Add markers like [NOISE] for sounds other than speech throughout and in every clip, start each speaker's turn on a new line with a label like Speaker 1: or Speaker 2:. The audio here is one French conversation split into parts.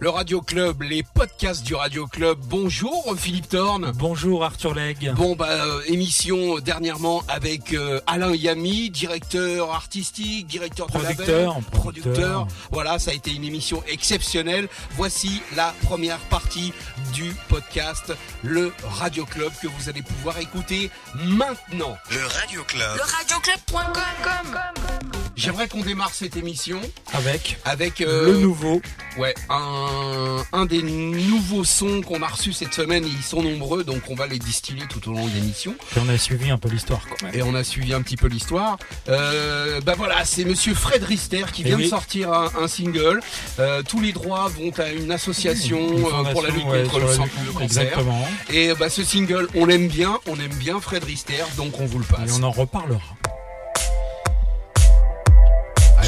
Speaker 1: le Radio Club, les podcasts du Radio Club. Bonjour Philippe Thorne.
Speaker 2: Bonjour Arthur Legge.
Speaker 1: Bon bah euh, émission dernièrement avec euh, Alain Yami, directeur artistique, directeur
Speaker 2: producteur,
Speaker 1: de label,
Speaker 2: producteur.
Speaker 1: producteur. Voilà, ça a été une émission exceptionnelle. Voici la première partie du podcast Le Radio Club que vous allez pouvoir écouter maintenant.
Speaker 3: Le Radio Club.
Speaker 4: Le radioclub.com
Speaker 1: J'aimerais qu'on démarre cette émission
Speaker 2: Avec
Speaker 1: avec euh,
Speaker 2: le nouveau.
Speaker 1: Ouais, un, un des nouveaux sons qu'on a reçus cette semaine, ils sont nombreux, donc on va les distiller tout au long de l'émission.
Speaker 2: Et on a suivi un peu l'histoire quand même.
Speaker 1: Et on a suivi un petit peu l'histoire. Euh, bah voilà, c'est Monsieur Fred Rister qui
Speaker 2: Eh
Speaker 1: vient
Speaker 2: oui.
Speaker 1: de sortir un, un single. Euh, tous les droits vont à une association
Speaker 2: Une
Speaker 1: euh, pour la lutte
Speaker 2: ouais,
Speaker 1: contre le, sang- le cancer.
Speaker 2: Exactement.
Speaker 1: Et bah ce single, on l'aime bien, on aime bien Fred Rister, donc on vous le
Speaker 2: Et
Speaker 1: passe.
Speaker 2: on en reparlera.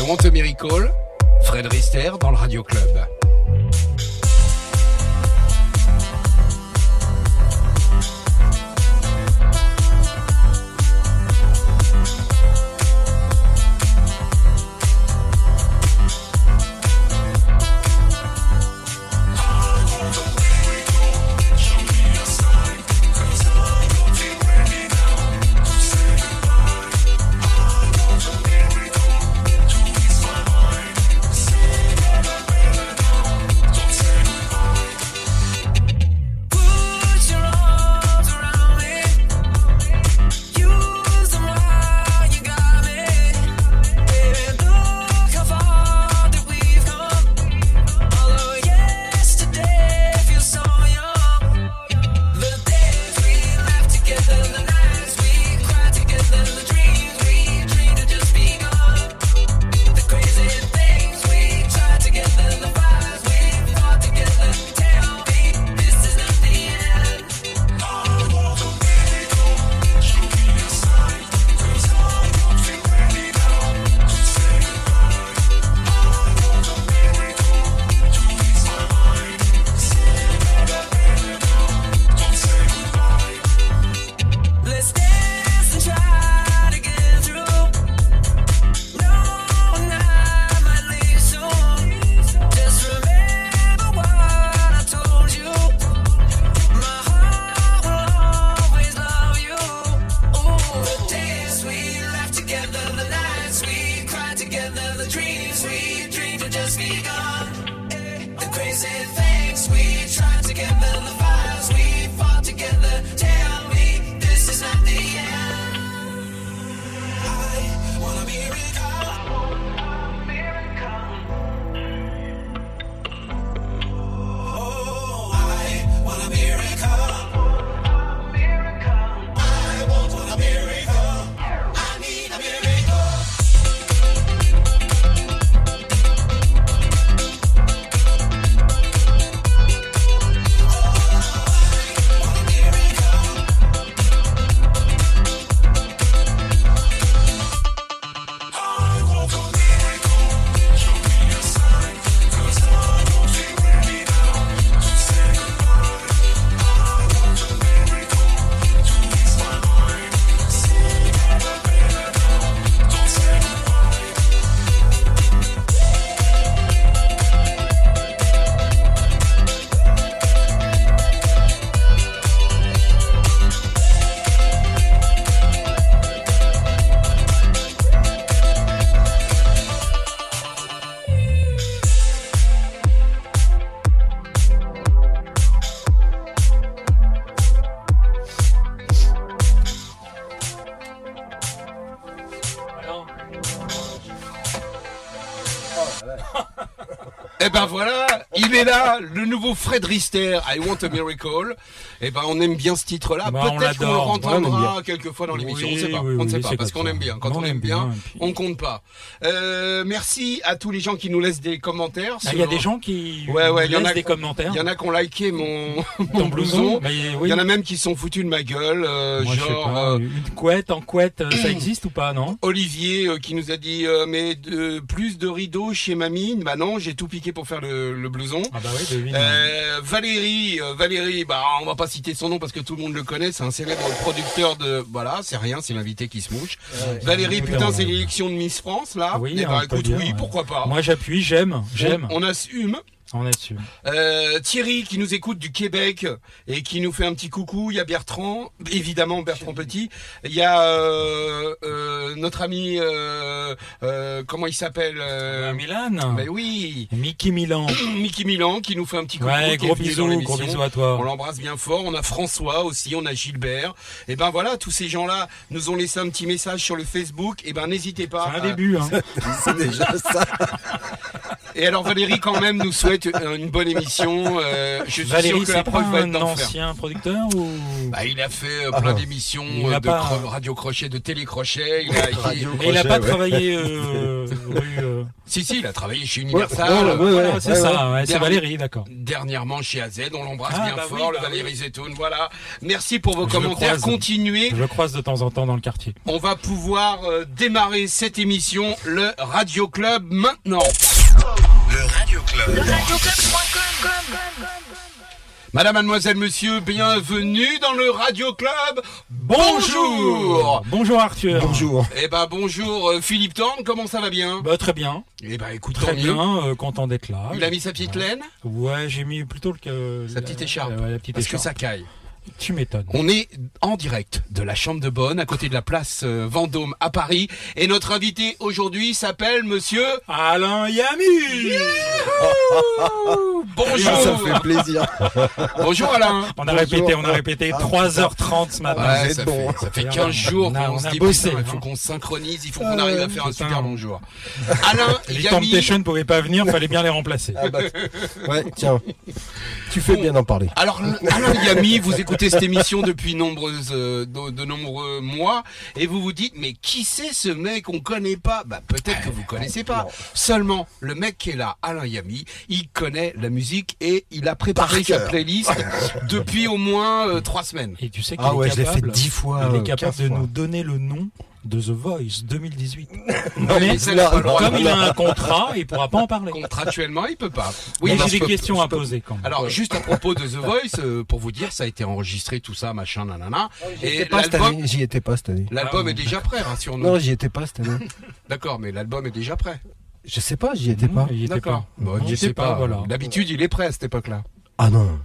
Speaker 1: I Want a Miracle, Fred Rister dans le Radio Club. Fred Rister, I Want a Miracle. Eh ben on aime bien ce titre-là.
Speaker 2: Bah, on
Speaker 1: Peut-être qu'on le entendra
Speaker 2: Ouais, on aime bien.
Speaker 1: quelques fois dans l'émission. on
Speaker 2: Oui,
Speaker 1: ne sait pas.
Speaker 2: oui,
Speaker 1: on ne sait pas parce qu'on aime bien. Quand on aime bien,
Speaker 2: et puis-
Speaker 1: on compte pas. Euh, merci à tous les gens qui nous laissent des commentaires.
Speaker 2: Ah, Il y a des gens qui
Speaker 1: Ouais, ouais, il y en
Speaker 2: laissent
Speaker 1: a-
Speaker 2: des commentaires.
Speaker 1: Il y en a qui ont liké mon, [LAUGHS] mon blouson. Il
Speaker 2: oui.
Speaker 1: y en a même qui sont foutus de ma gueule, euh,
Speaker 2: Moi, je sais
Speaker 1: genre
Speaker 2: pas,
Speaker 1: euh,
Speaker 2: une couette en couette, euh, ça existe ou pas, non
Speaker 1: Olivier euh, qui nous a dit mais de, plus de rideaux chez mamie. Bah non, j'ai tout piqué pour faire le, le blouson.
Speaker 2: Ah bah oui,
Speaker 1: Valérie, Valérie, bah on va pas citer son nom parce que tout le monde le connaît, c'est un célèbre producteur de, voilà, c'est rien, c'est l'invité qui se mouche. Valérie, putain, c'est l'élection de Miss France là.
Speaker 2: Oui,
Speaker 1: Eh
Speaker 2: peut
Speaker 1: écoute,
Speaker 2: dire,
Speaker 1: oui,
Speaker 2: ouais.
Speaker 1: pourquoi pas.
Speaker 2: Moi j'appuie, j'aime, j'aime.
Speaker 1: On, on assume.
Speaker 2: On est dessus.
Speaker 1: Euh, Thierry qui nous écoute du Québec et qui nous fait un petit coucou. Il y a Bertrand, évidemment Bertrand Petit. Il y a euh, euh, notre ami, euh, euh, comment il s'appelle euh,
Speaker 2: Milan.
Speaker 1: Ben oui,
Speaker 2: Mickey Milan. [CLEARS THROAT]
Speaker 1: Mickey Milan qui nous fait un petit coucou.
Speaker 2: Ouais, gros bisous, gros bisous à
Speaker 1: On
Speaker 2: toi.
Speaker 1: l'embrasse bien fort. On a François aussi, on a Gilbert. Et ben voilà, tous ces gens-là nous ont laissé un petit message sur le Facebook. Et ben n'hésitez pas.
Speaker 2: C'est un
Speaker 1: à-
Speaker 2: début, hein. [LAUGHS]
Speaker 3: C'est déjà ça.
Speaker 1: Et alors Valérie quand même nous souhaite une bonne émission. Euh, je suis
Speaker 2: Valérie,
Speaker 1: sûr que la
Speaker 2: c'est pas
Speaker 1: preuve va être
Speaker 2: un ancien producteur ou?
Speaker 1: Bah, il a fait euh, plein
Speaker 3: Ah.
Speaker 1: d'émissions
Speaker 2: Il
Speaker 1: euh, de
Speaker 2: pas-
Speaker 1: cro- radio crochet, de télécrochet. Il a, il-
Speaker 3: Radio
Speaker 2: Mais il a
Speaker 3: crochet,
Speaker 2: pas
Speaker 3: ouais.
Speaker 2: travaillé euh, [LAUGHS] rue. euh,
Speaker 1: si si, il a travaillé chez Universal.
Speaker 3: ouais, ouais, ouais,
Speaker 2: voilà,
Speaker 3: ouais,
Speaker 2: c'est
Speaker 3: ouais.
Speaker 2: ça, ouais, c'est Valérie, d'accord.
Speaker 1: Dernièrement chez AZ, on l'embrasse
Speaker 2: Ah,
Speaker 1: bien
Speaker 2: bah
Speaker 1: fort,
Speaker 2: oui,
Speaker 1: le
Speaker 2: bah
Speaker 1: Valérie
Speaker 2: oui.
Speaker 1: Zetoun, voilà. Merci pour vos
Speaker 2: Je le
Speaker 1: commentaires,
Speaker 2: croise.
Speaker 1: continuez.
Speaker 2: Je le croise de temps en temps dans le quartier.
Speaker 1: On va pouvoir euh, démarrer cette émission, le Radio Club, maintenant. Madame, mademoiselle, monsieur, bienvenue dans le Radio Club. Bonjour
Speaker 2: Bonjour Arthur
Speaker 3: Bonjour.
Speaker 1: Eh ben bonjour euh, Philippe Thorne, comment ça va bien?
Speaker 2: Bah, Très bien,
Speaker 1: Eh ben écoute,
Speaker 2: très
Speaker 1: tant mieux.
Speaker 2: bien, euh, content d'être là.
Speaker 1: Il a mis sa petite laine?
Speaker 2: Ouais, j'ai mis plutôt le... que-
Speaker 1: Sa petite écharpe.
Speaker 2: Ouais, la petite
Speaker 1: Parce que
Speaker 2: écharpe.
Speaker 1: ça caille.
Speaker 2: Tu m'étonnes.
Speaker 1: On est en direct de la Chambre de Bonne, à côté de la place euh, Vendôme à Paris. Et notre invité aujourd'hui s'appelle Monsieur...
Speaker 2: Alain Yami
Speaker 1: Bonjour
Speaker 3: Ça fait plaisir.
Speaker 1: Bonjour Alain
Speaker 2: On a
Speaker 3: Bonjour.
Speaker 2: répété, on a répété
Speaker 3: Ah,
Speaker 2: 3h30 ce matin.
Speaker 3: Ouais, vous
Speaker 1: ça,
Speaker 3: bon.
Speaker 1: fait, ça fait
Speaker 2: Et
Speaker 1: 15
Speaker 2: on-
Speaker 1: jours qu'on
Speaker 2: on
Speaker 1: se dit
Speaker 2: bossé,
Speaker 1: il faut
Speaker 2: hein.
Speaker 1: qu'on se synchronise, il faut
Speaker 3: Ah
Speaker 1: qu'on arrive à faire un
Speaker 2: putain.
Speaker 1: super bon jour. Alain [LAUGHS]
Speaker 2: Les
Speaker 1: Yami,
Speaker 2: Temptation pouvaient pas venir, fallait bien les remplacer.
Speaker 3: Ah bah, ouais, tiens. Tu fais bien d'en parler.
Speaker 1: Alors Alain Yami, vous écoutez [LAUGHS] cette émission depuis nombreuses, euh, de, de nombreux mois et vous vous dites mais qui c'est ce mec on connaît pas? Bah peut-être que vous connaissez pas. Seulement le mec qui est là, Alain Yami, il connaît la musique et il a préparé
Speaker 3: Par
Speaker 1: sa playlist [LAUGHS] depuis au moins euh, trois semaines.
Speaker 2: Et tu sais qu'il
Speaker 3: Ah
Speaker 2: est
Speaker 3: ouais, je l'ai fait
Speaker 2: capable,
Speaker 3: dix fois.
Speaker 2: il est
Speaker 3: euh,
Speaker 2: capable
Speaker 3: 15
Speaker 2: de
Speaker 3: fois.
Speaker 2: nous donner le nom de The Voice 2018. [LAUGHS]
Speaker 1: Non, mais ça, il a
Speaker 3: non,
Speaker 1: pas le droit.
Speaker 2: Comme il a un contrat, il pourra pas en parler.
Speaker 1: Contractuellement, il peut pas.
Speaker 2: Oui, j'ai des
Speaker 1: que-
Speaker 2: questions à poser quand même.
Speaker 1: Alors juste à propos de The Voice, euh, pour vous dire, ça a été enregistré tout ça, machin, nanana.
Speaker 3: J'y
Speaker 1: Et
Speaker 3: étais pas cette
Speaker 1: l'album,
Speaker 3: année. J'y étais pas cette année.
Speaker 1: l'album
Speaker 2: Ah,
Speaker 1: est déjà prêt, rassure-nous.
Speaker 3: Non, j'y étais pas cette année. [LAUGHS]
Speaker 1: D'accord, mais l'album est déjà prêt.
Speaker 3: Je sais pas, j'y étais pas.
Speaker 1: D'accord. Bon,
Speaker 2: Il
Speaker 1: je
Speaker 2: y
Speaker 1: sais
Speaker 2: était
Speaker 1: pas.
Speaker 2: voilà.
Speaker 1: D'habitude, il est prêt à cette époque-là.
Speaker 3: Ah non.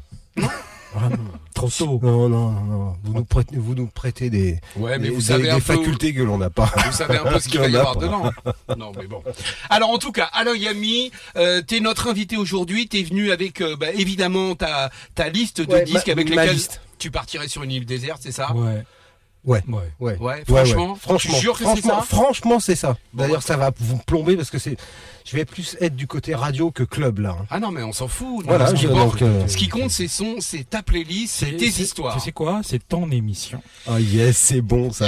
Speaker 3: Vraiment.
Speaker 2: Trop tôt.
Speaker 3: Non, non, non, non. Vous nous prêtez, vous nous prêtez des,
Speaker 1: Ouais, mais
Speaker 3: des,
Speaker 1: vous savez
Speaker 3: des facultés que l'on n'a pas.
Speaker 1: Vous savez un peu ce qu'il va y avoir [LAUGHS] dedans. Non, mais bon. Alors, en tout cas, Alain Yami, euh, t'es notre invité aujourd'hui. T'es venu avec, euh, bah, évidemment, ta, ta liste de
Speaker 3: Ouais,
Speaker 1: disques
Speaker 3: ma-
Speaker 1: avec
Speaker 3: ma
Speaker 1: lesquels
Speaker 3: liste.
Speaker 1: tu partirais sur une île déserte, c'est ça?
Speaker 2: Ouais.
Speaker 3: Ouais.
Speaker 2: Ouais.
Speaker 3: Ouais.
Speaker 1: Ouais, franchement,
Speaker 3: franchement,
Speaker 1: tu jures que c'est
Speaker 3: franchement,
Speaker 1: ça?
Speaker 3: franchement, c'est ça.
Speaker 1: Bon,
Speaker 3: D'ailleurs, ça va vous plomber parce que c'est, je vais plus être du côté radio que club là. hein.
Speaker 1: Ah non, mais on s'en fout. Non,
Speaker 3: Voilà,
Speaker 1: ce, qui
Speaker 3: je-
Speaker 1: compte,
Speaker 3: donc, euh,
Speaker 1: ce qui compte, c'est son, c'est ta playlist, c'est tes histoires.
Speaker 2: Tu sais quoi? C'est ton émission.
Speaker 3: Ah yes, c'est bon ça.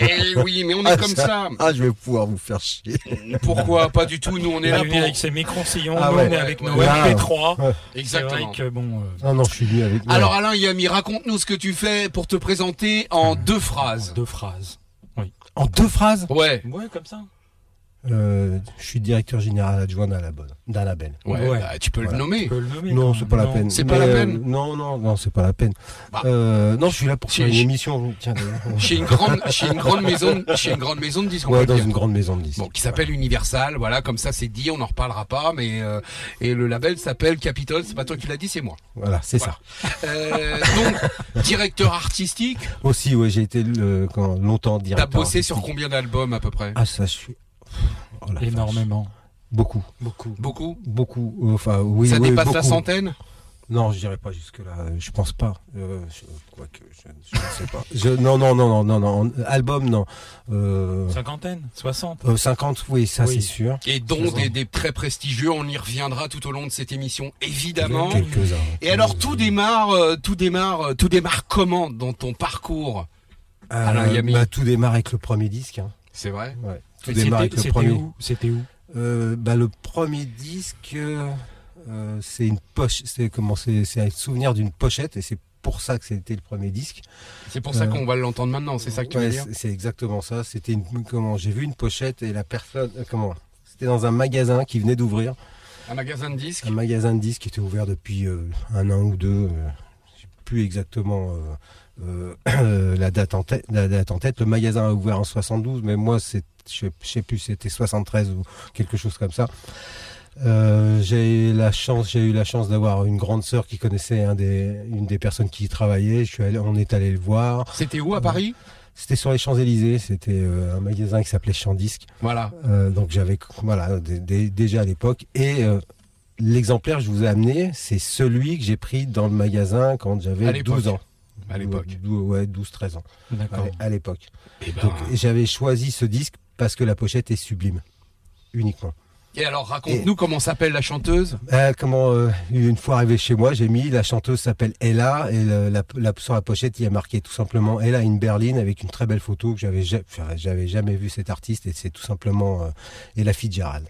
Speaker 1: Eh oui, mais on est
Speaker 3: Ah,
Speaker 1: comme ça.
Speaker 3: Ah, je vais pouvoir vous faire chier.
Speaker 1: Pourquoi? Pas du tout. Nous, on est là pour.
Speaker 2: avec ses micro-sillons,
Speaker 3: Ah ouais,
Speaker 2: on est avec nos
Speaker 3: Là,
Speaker 2: MP3.
Speaker 3: ouais.
Speaker 2: C'est
Speaker 1: Exactement.
Speaker 2: que bon. euh,
Speaker 3: Ah non, je suis venu avec. ouais.
Speaker 1: Alors Alain Yami, raconte-nous ce que tu fais pour te présenter en deux phrases.
Speaker 2: deux phrases.
Speaker 3: en deux phrases,
Speaker 1: Ouais.
Speaker 2: Ouais, comme ça.
Speaker 3: Euh, je suis directeur général adjoint d'un label. D'un label.
Speaker 1: Ouais,
Speaker 2: Ouais.
Speaker 1: bah, tu peux
Speaker 3: Voilà.
Speaker 1: le nommer.
Speaker 2: Tu peux le nommer.
Speaker 3: Non, c'est pas la peine.
Speaker 1: C'est pas la
Speaker 3: euh,
Speaker 1: peine
Speaker 3: Non, non, non, c'est pas la peine.
Speaker 1: Bah.
Speaker 3: Euh, non, je suis là pour faire une émission. Tiens.
Speaker 1: Chez une grande, chez une grande maison, chez une grande maison de disques.
Speaker 3: ouais, dans
Speaker 1: dire.
Speaker 3: une grande maison de disques.
Speaker 1: Bon, qui s'appelle Universal, voilà, comme ça c'est dit, on n'en reparlera pas, mais euh, et le label s'appelle Capitol, c'est pas toi qui l'as dit, c'est moi.
Speaker 3: Voilà, c'est
Speaker 1: Voilà. Euh, donc, directeur artistique,
Speaker 3: ça. Aussi, ouais, j'ai été le, quand, longtemps
Speaker 1: t'as
Speaker 3: directeur.
Speaker 1: bossé sur
Speaker 3: artistique.
Speaker 1: combien d'albums à peu près?
Speaker 3: Ah, ça, je suis. Oh, vache.
Speaker 2: Énormément.
Speaker 3: Beaucoup,
Speaker 2: Beaucoup.
Speaker 1: Beaucoup
Speaker 3: beaucoup. euh, Enfin, oui,
Speaker 1: Ça
Speaker 3: oui,
Speaker 1: dépasse la centaine
Speaker 3: Non, je dirais pas jusque là. Je pense pas. Euh, je, quoique, je, je ne sais pas. Je, non, non, non, non, non, non. Album, non. Euh,
Speaker 2: Cinquantaine 60
Speaker 3: euh, 50, oui, ça
Speaker 2: Oui.
Speaker 3: c'est sûr.
Speaker 1: Et dont des, des très prestigieux, on y reviendra tout au long de cette émission, évidemment.
Speaker 3: Quelques-uns.
Speaker 1: Et alors tout démarre, euh, tout démarre, tout démarre comment dans ton parcours
Speaker 3: Euh,
Speaker 1: Alain Yami.
Speaker 3: bah, tout démarre avec le premier disque. Hein.
Speaker 1: C'est vrai?
Speaker 3: Ouais. Tout démarre avec
Speaker 2: C'était
Speaker 3: le premier.
Speaker 2: où? C'était où?
Speaker 3: Euh, bah, le premier disque, euh, c'est une poche. C'est comment C'est c'est un souvenir d'une pochette et c'est pour ça que c'était le premier disque.
Speaker 1: C'est pour ça
Speaker 3: Euh,
Speaker 1: qu'on va l'entendre maintenant, c'est ça que tu
Speaker 3: Ouais,
Speaker 1: veux dire
Speaker 3: c'est- exactement ça. C'était une comment J'ai vu une pochette et la personne euh, comment C'était dans un magasin qui venait d'ouvrir,
Speaker 1: Un magasin de disques?
Speaker 3: Un magasin de disques qui était ouvert depuis euh, un an ou deux. euh, je sais plus exactement euh, [CLEARS THROAT] la date en tête. La date en tête. Le magasin a ouvert en 72, mais moi c'est je sais- plus c'était 73 ou quelque chose comme ça. Euh, j'ai eu la chance, j'ai eu la chance d'avoir une grande sœur qui connaissait un des, une des personnes qui y travaillait. Je suis allé, on est allé le voir.
Speaker 1: C'était où à Paris?
Speaker 3: C'était sur les Champs Élysées. C'était euh, un magasin qui s'appelait Champ Disque.
Speaker 1: Voilà.
Speaker 3: Euh, donc j'avais voilà dé- dé- déjà à l'époque et euh, l'exemplaire que je vous ai amené, c'est celui que j'ai pris dans le magasin quand j'avais
Speaker 1: l'époque.
Speaker 3: 12 ans.
Speaker 1: À l'époque.
Speaker 3: Ouais, 12 13 ans
Speaker 2: D'accord.
Speaker 3: à à l'époque.
Speaker 1: Et, ben,
Speaker 3: Donc j'avais choisi ce disque parce que la pochette est sublime. Uniquement.
Speaker 1: et alors, raconte-nous comment s'appelle la chanteuse.
Speaker 3: Euh, comment euh, une fois arrivé chez moi, j'ai mis la chanteuse s'appelle Ella et le- la, la- sur la pochette il y a marqué tout simplement Ella in Berlin avec une très belle photo que j'avais j'avais jamais vu cet artiste et c'est tout simplement euh, Ella Fitzgerald.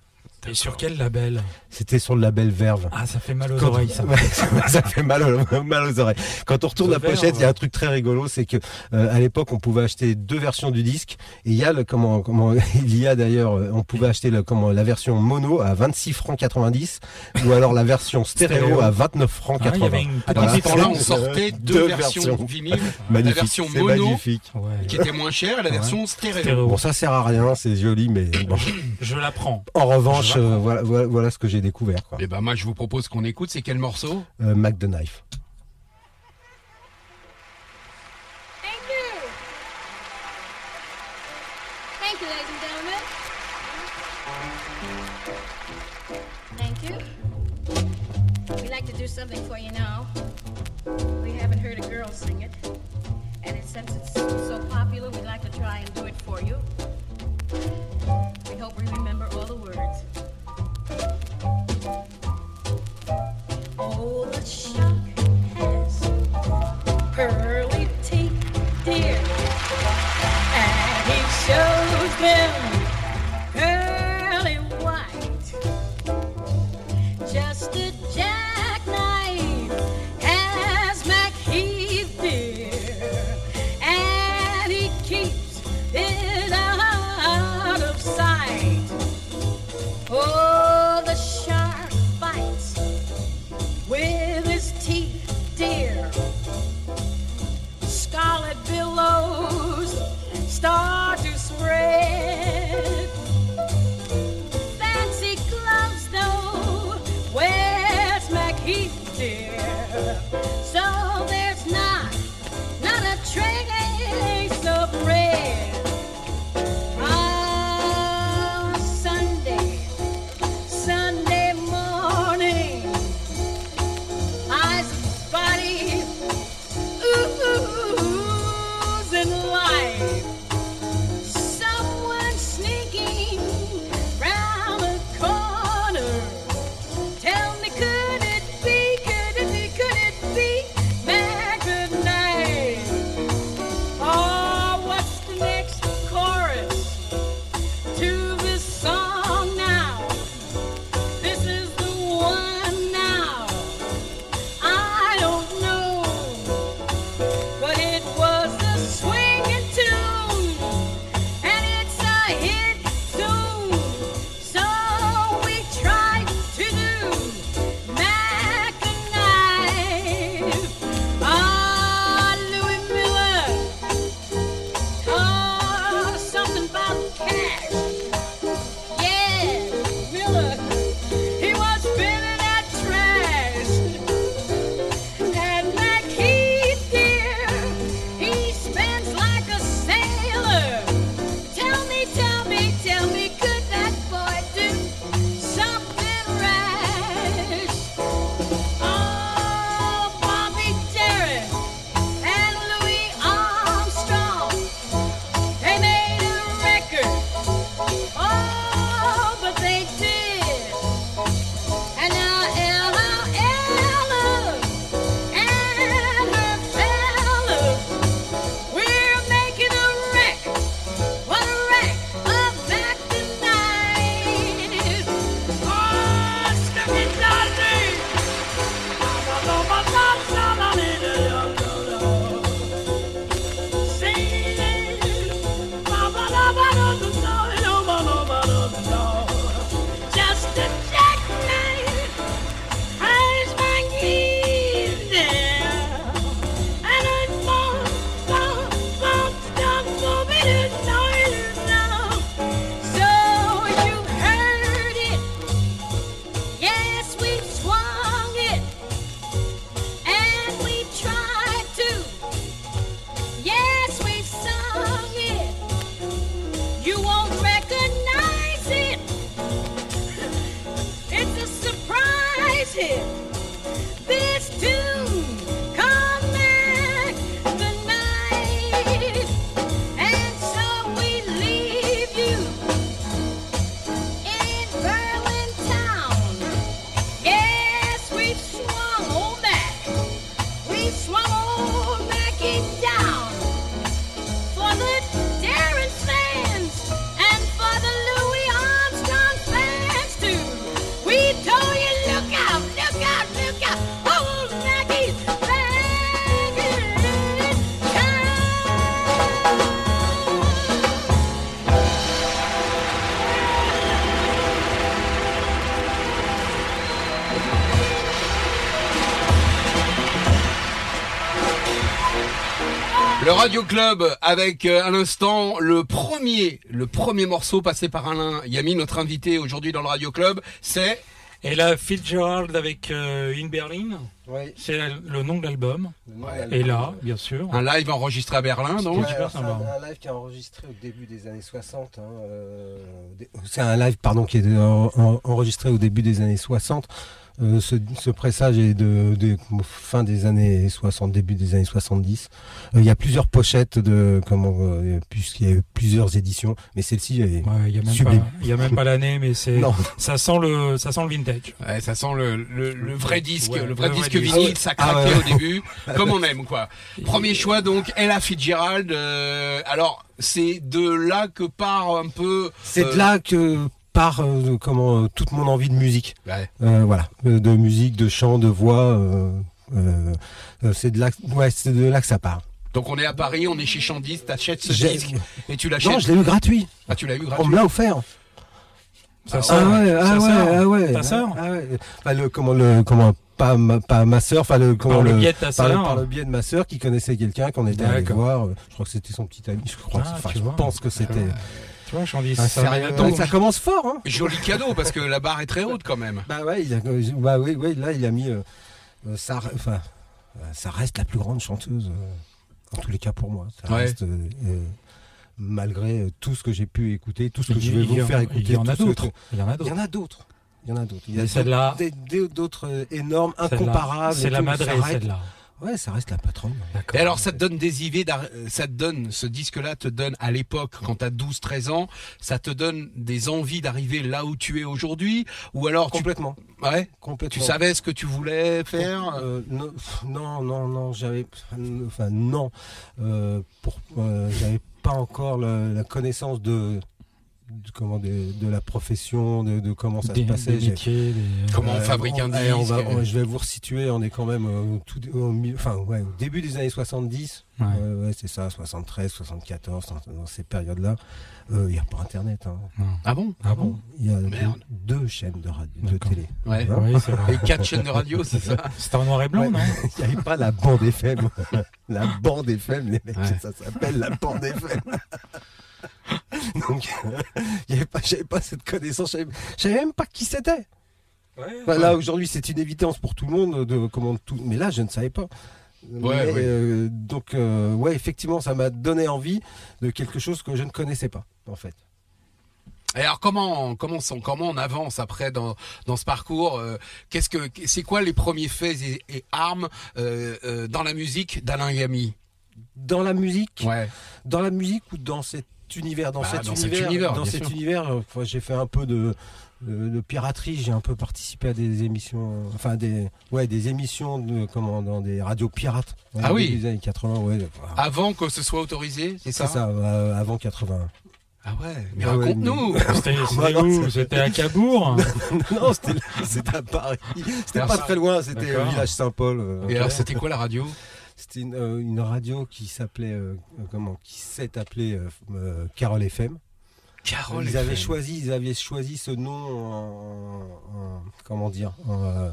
Speaker 2: Et sur quel label
Speaker 3: C'était sur le label Verve.
Speaker 2: Ah, ça fait mal aux
Speaker 3: Quand-
Speaker 2: oreilles, ça.
Speaker 3: Ouais, [LAUGHS] ça, ça fait mal, au- mal aux oreilles. Quand on retourne
Speaker 2: The
Speaker 3: la pochette, il y a un truc très rigolo, c'est que euh, à l'époque, on pouvait acheter deux versions du disque. Et il y a le comment comment [LAUGHS] il y a d'ailleurs, euh, on pouvait acheter le comment la version mono à 26 francs 90 ou alors la version [LAUGHS] stéréo, à 29 francs
Speaker 2: Ah, il y
Speaker 3: 80.
Speaker 2: avait une
Speaker 1: Ah,
Speaker 3: Voilà.
Speaker 1: temps-là, on sortait deux,
Speaker 3: deux
Speaker 1: versions,
Speaker 3: versions.
Speaker 1: vinyle,
Speaker 3: magnifique,
Speaker 1: la version mono
Speaker 3: magnifique.
Speaker 1: Qui était moins chère et la
Speaker 2: Ouais.
Speaker 1: version stéréo.
Speaker 2: Stéréo.
Speaker 3: Bon, ça sert à rien, c'est joli, mais bon.
Speaker 2: Je la prends.
Speaker 3: En revanche, Euh, voilà, voilà, voilà ce que j'ai découvert. Quoi.
Speaker 1: Et ben moi, je vous propose qu'on écoute. C'est quel morceau?
Speaker 3: Euh, Mac the Knife.
Speaker 1: Radio Club avec euh, à l'instant le premier, le premier morceau passé par Alain Yami, notre invité aujourd'hui dans le Radio Club, c'est
Speaker 2: Et là, Fitzgerald avec euh, In Berlin,
Speaker 3: Oui.
Speaker 2: c'est le nom de l'album. Et là, bien sûr.
Speaker 1: un live enregistré à Berlin, donc.
Speaker 3: Ouais,
Speaker 2: super
Speaker 3: alors, c'est un, un live qui est enregistré au début des années 60. hein, euh, c'est un live pardon qui est en- en- enregistré au début des années 60. Euh, ce, ce pressage est de, de fin des années 60, début des années 70. Euh, il y a plusieurs pochettes de comment euh, puisqu'il y a eu plusieurs éditions, mais celle-ci est
Speaker 2: Ouais, il y a même
Speaker 3: Sublime.
Speaker 2: pas, il y a même pas l'année, mais c'est, [LAUGHS]
Speaker 3: non.
Speaker 2: ça sent le, ça sent le vintage.
Speaker 1: Ouais, ça sent le, le, le vrai disque,
Speaker 2: Ouais,
Speaker 1: le vrai
Speaker 2: le vrai
Speaker 1: disque
Speaker 2: disque.
Speaker 1: vinyle,
Speaker 3: Ah
Speaker 1: ça craquait
Speaker 3: Ah ouais.
Speaker 1: au début, [LAUGHS] comme on aime quoi. Premier choix donc, Ella Fitzgerald. euh, alors c'est de là que part un peu.
Speaker 3: C'est
Speaker 1: euh,
Speaker 3: de là que part euh, comment euh, toute mon envie de musique.
Speaker 1: Ouais.
Speaker 3: Euh, voilà, Euh, de musique, de chant, de voix. euh, euh, euh, c'est de là, ouais, c'est de là que ça part.
Speaker 1: Donc on est à Paris, on est chez Chandis, t'achètes ce disque et tu l'achètes.
Speaker 3: Non, je l'ai eu gratuit.
Speaker 1: Ah tu l'as eu
Speaker 3: On
Speaker 1: gratuit.
Speaker 3: me l'a offert.
Speaker 2: Ça
Speaker 1: Ah
Speaker 3: Ah ouais, ah ouais, ah ouais.
Speaker 2: Ta sœur
Speaker 3: ah ouais. Enfin, le comment le comment pas ma, pas ma sœur, enfin le comment
Speaker 2: Par le
Speaker 3: le-
Speaker 2: biais de ta
Speaker 3: par le,
Speaker 2: sœur.
Speaker 3: par le biais de ma sœur qui connaissait quelqu'un qu'on était allé voir. Je crois que c'était son petit ami. Je crois.
Speaker 2: Ah,
Speaker 3: enfin, je pense que c'était.
Speaker 2: Tu vois, Chandis,
Speaker 3: Ah,
Speaker 2: ça
Speaker 3: sérieux,
Speaker 2: donc.
Speaker 3: ça commence fort, hein.
Speaker 1: Joli cadeau parce que la barre est très haute quand même.
Speaker 3: Bah ouais, il a, bah oui, oui, là il a mis. euh, euh, ça, enfin, euh, ça reste la plus grande chanteuse. euh, en tous les cas pour moi. Ça
Speaker 1: Ouais.
Speaker 3: reste. euh, euh, malgré euh, tout ce que j'ai pu écouter, tout ce que
Speaker 2: Il
Speaker 3: je vais vous
Speaker 2: en-
Speaker 3: faire écouter.
Speaker 2: Il y en a d'autres. Il y en a
Speaker 3: Il y
Speaker 2: d'autres.
Speaker 3: en a d'autres. Il y en a d'autres. Il y a d'autres euh, énormes, incomparables.
Speaker 2: C'est la
Speaker 3: reste-
Speaker 2: celle-là.
Speaker 3: Ouais, ça reste la patronne.
Speaker 2: D'accord.
Speaker 1: Et alors ça te donne des idées, euh, ça te donne, ce disque-là te donne à l'époque, quand t'as 12-13 ans, ça te donne des envies d'arriver là où tu es aujourd'hui Ou alors tu,
Speaker 3: Complètement.
Speaker 1: ouais,
Speaker 3: Complètement.
Speaker 1: tu savais ce que tu voulais faire
Speaker 3: Euh, non, pff, non, non, non, j'avais, enfin non, euh, pour, euh, j'avais pas encore le- la connaissance de comment de, de la profession, de, de comment ça
Speaker 2: des,
Speaker 3: se passait.
Speaker 2: des
Speaker 3: J'ai-
Speaker 2: métiers, des-
Speaker 1: Comment on
Speaker 3: Euh,
Speaker 1: fabrique un
Speaker 3: on va-
Speaker 1: disque
Speaker 3: on- Je vais vous resituer, on est quand même euh, tout, au, mi- enfin, ouais, au début des années 70,
Speaker 2: Ouais.
Speaker 3: ouais, ouais, c'est ça, 73, 74, dans, dans ces périodes-là, Euh, il n'y a pas Internet. hein.
Speaker 1: Ah bon?
Speaker 2: Ah bon?
Speaker 3: Il y a
Speaker 1: Merde.
Speaker 3: deux chaînes de, radio, de télé.
Speaker 1: Ouais.
Speaker 3: Hein
Speaker 2: Oui, c'est vrai.
Speaker 1: Et quatre chaînes de radio, c'est ça? [LAUGHS]
Speaker 2: C'était en noir et blanc,
Speaker 3: Ouais.
Speaker 2: non? [LAUGHS]
Speaker 3: Il n'y avait pas la bande FM. [LAUGHS] la bande FM, les mecs,
Speaker 1: Ouais.
Speaker 3: ça s'appelle la bande FM. [LAUGHS] Donc, y avait pas, j'avais pas cette connaissance, je savais, même pas qui c'était. Enfin, Là, aujourd'hui, c'est une évidence pour tout le monde de comment tout, mais là, je ne savais pas.
Speaker 1: Ouais,
Speaker 3: Mais,
Speaker 1: ouais.
Speaker 3: euh, donc, euh, ouais, effectivement, ça m'a donné envie de quelque chose que je ne connaissais pas, en fait.
Speaker 1: Et alors comment comment on, comment on avance après dans dans ce parcours euh, Qu'est-ce que c'est quoi les premiers faits et, et armes euh, euh, dans la musique d'Alain Yami
Speaker 3: Dans la musique,
Speaker 1: Ouais.
Speaker 3: dans la musique ou dans cet univers dans,
Speaker 1: Bah,
Speaker 3: cet,
Speaker 1: dans cet
Speaker 3: univers, dans cet
Speaker 1: sûr.
Speaker 3: univers euh, j'ai fait un peu de, de, de piraterie j'ai un peu participé à des émissions enfin des ouais des émissions de comment dans des radios pirates
Speaker 1: Ah oui.
Speaker 3: début des années 80 ouais voilà.
Speaker 1: Avant que ce soit autorisé, c'est ça
Speaker 3: c'est ça euh, avant 80
Speaker 1: Ah ouais. Mais
Speaker 3: Ouais, ouais,
Speaker 1: raconte-nous. [LAUGHS]
Speaker 2: C'était
Speaker 3: Bah
Speaker 2: à Cabourg [LAUGHS]
Speaker 3: non c'était c'était à Paris c'était
Speaker 1: Ah,
Speaker 3: pas très loin c'était euh, village Saint-Paul euh,
Speaker 1: Et alors c'était quoi la radio?
Speaker 3: C'était une, euh, une radio qui s'appelait euh, euh, comment qui s'est appelée Carole FM
Speaker 1: Carole.
Speaker 3: ils avaient
Speaker 1: FM.
Speaker 3: choisi, ils avaient choisi ce nom en, en- comment dire, en,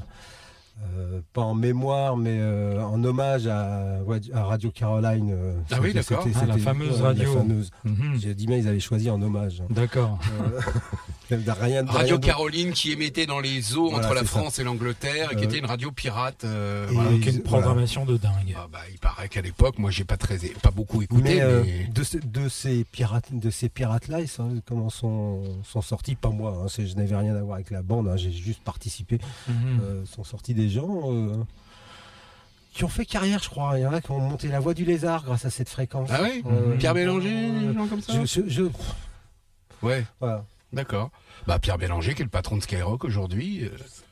Speaker 3: euh, pas en mémoire, mais euh, en hommage à, Radio Caroline. euh,
Speaker 1: Ah oui,
Speaker 3: c'était-
Speaker 1: d'accord.
Speaker 3: c'était-
Speaker 2: Ah, la fameuse radio. Mhm.
Speaker 3: J'ai dit bien, ils avaient choisi en hommage.
Speaker 2: D'accord.
Speaker 3: Euh, [LAUGHS] Rien de-
Speaker 1: Radio
Speaker 3: rien de-
Speaker 1: Caroline qui émettait dans les eaux
Speaker 3: Voilà,
Speaker 1: entre la
Speaker 3: ça.
Speaker 1: France et l'Angleterre et qui était une radio pirate. euh,
Speaker 3: et-
Speaker 1: voilà.
Speaker 2: Avec une
Speaker 3: Voilà.
Speaker 2: programmation de dingue.
Speaker 1: Ah bah, il paraît qu'à l'époque, moi j'ai pas très, pas beaucoup écouté,
Speaker 3: Mais,
Speaker 1: mais,
Speaker 3: euh, de, ces, de ces pirates, de ces pirates-là, ils sont, comment sont, sont sortis, pas moi, hein, je n'avais rien à voir avec la bande, hein, j'ai juste participé, euh, sont sortis des gens euh, qui ont fait carrière, je crois. Il y en a qui ont monté la voie du lézard grâce à cette fréquence.
Speaker 1: Ah oui
Speaker 3: Euh,
Speaker 1: Pierre Bélanger,
Speaker 3: euh,
Speaker 1: des gens comme ça
Speaker 3: je, je- je-
Speaker 1: Ouais,
Speaker 3: voilà.
Speaker 1: d'accord. Bah Pierre Bélanger qui est le patron de Skyrock aujourd'hui.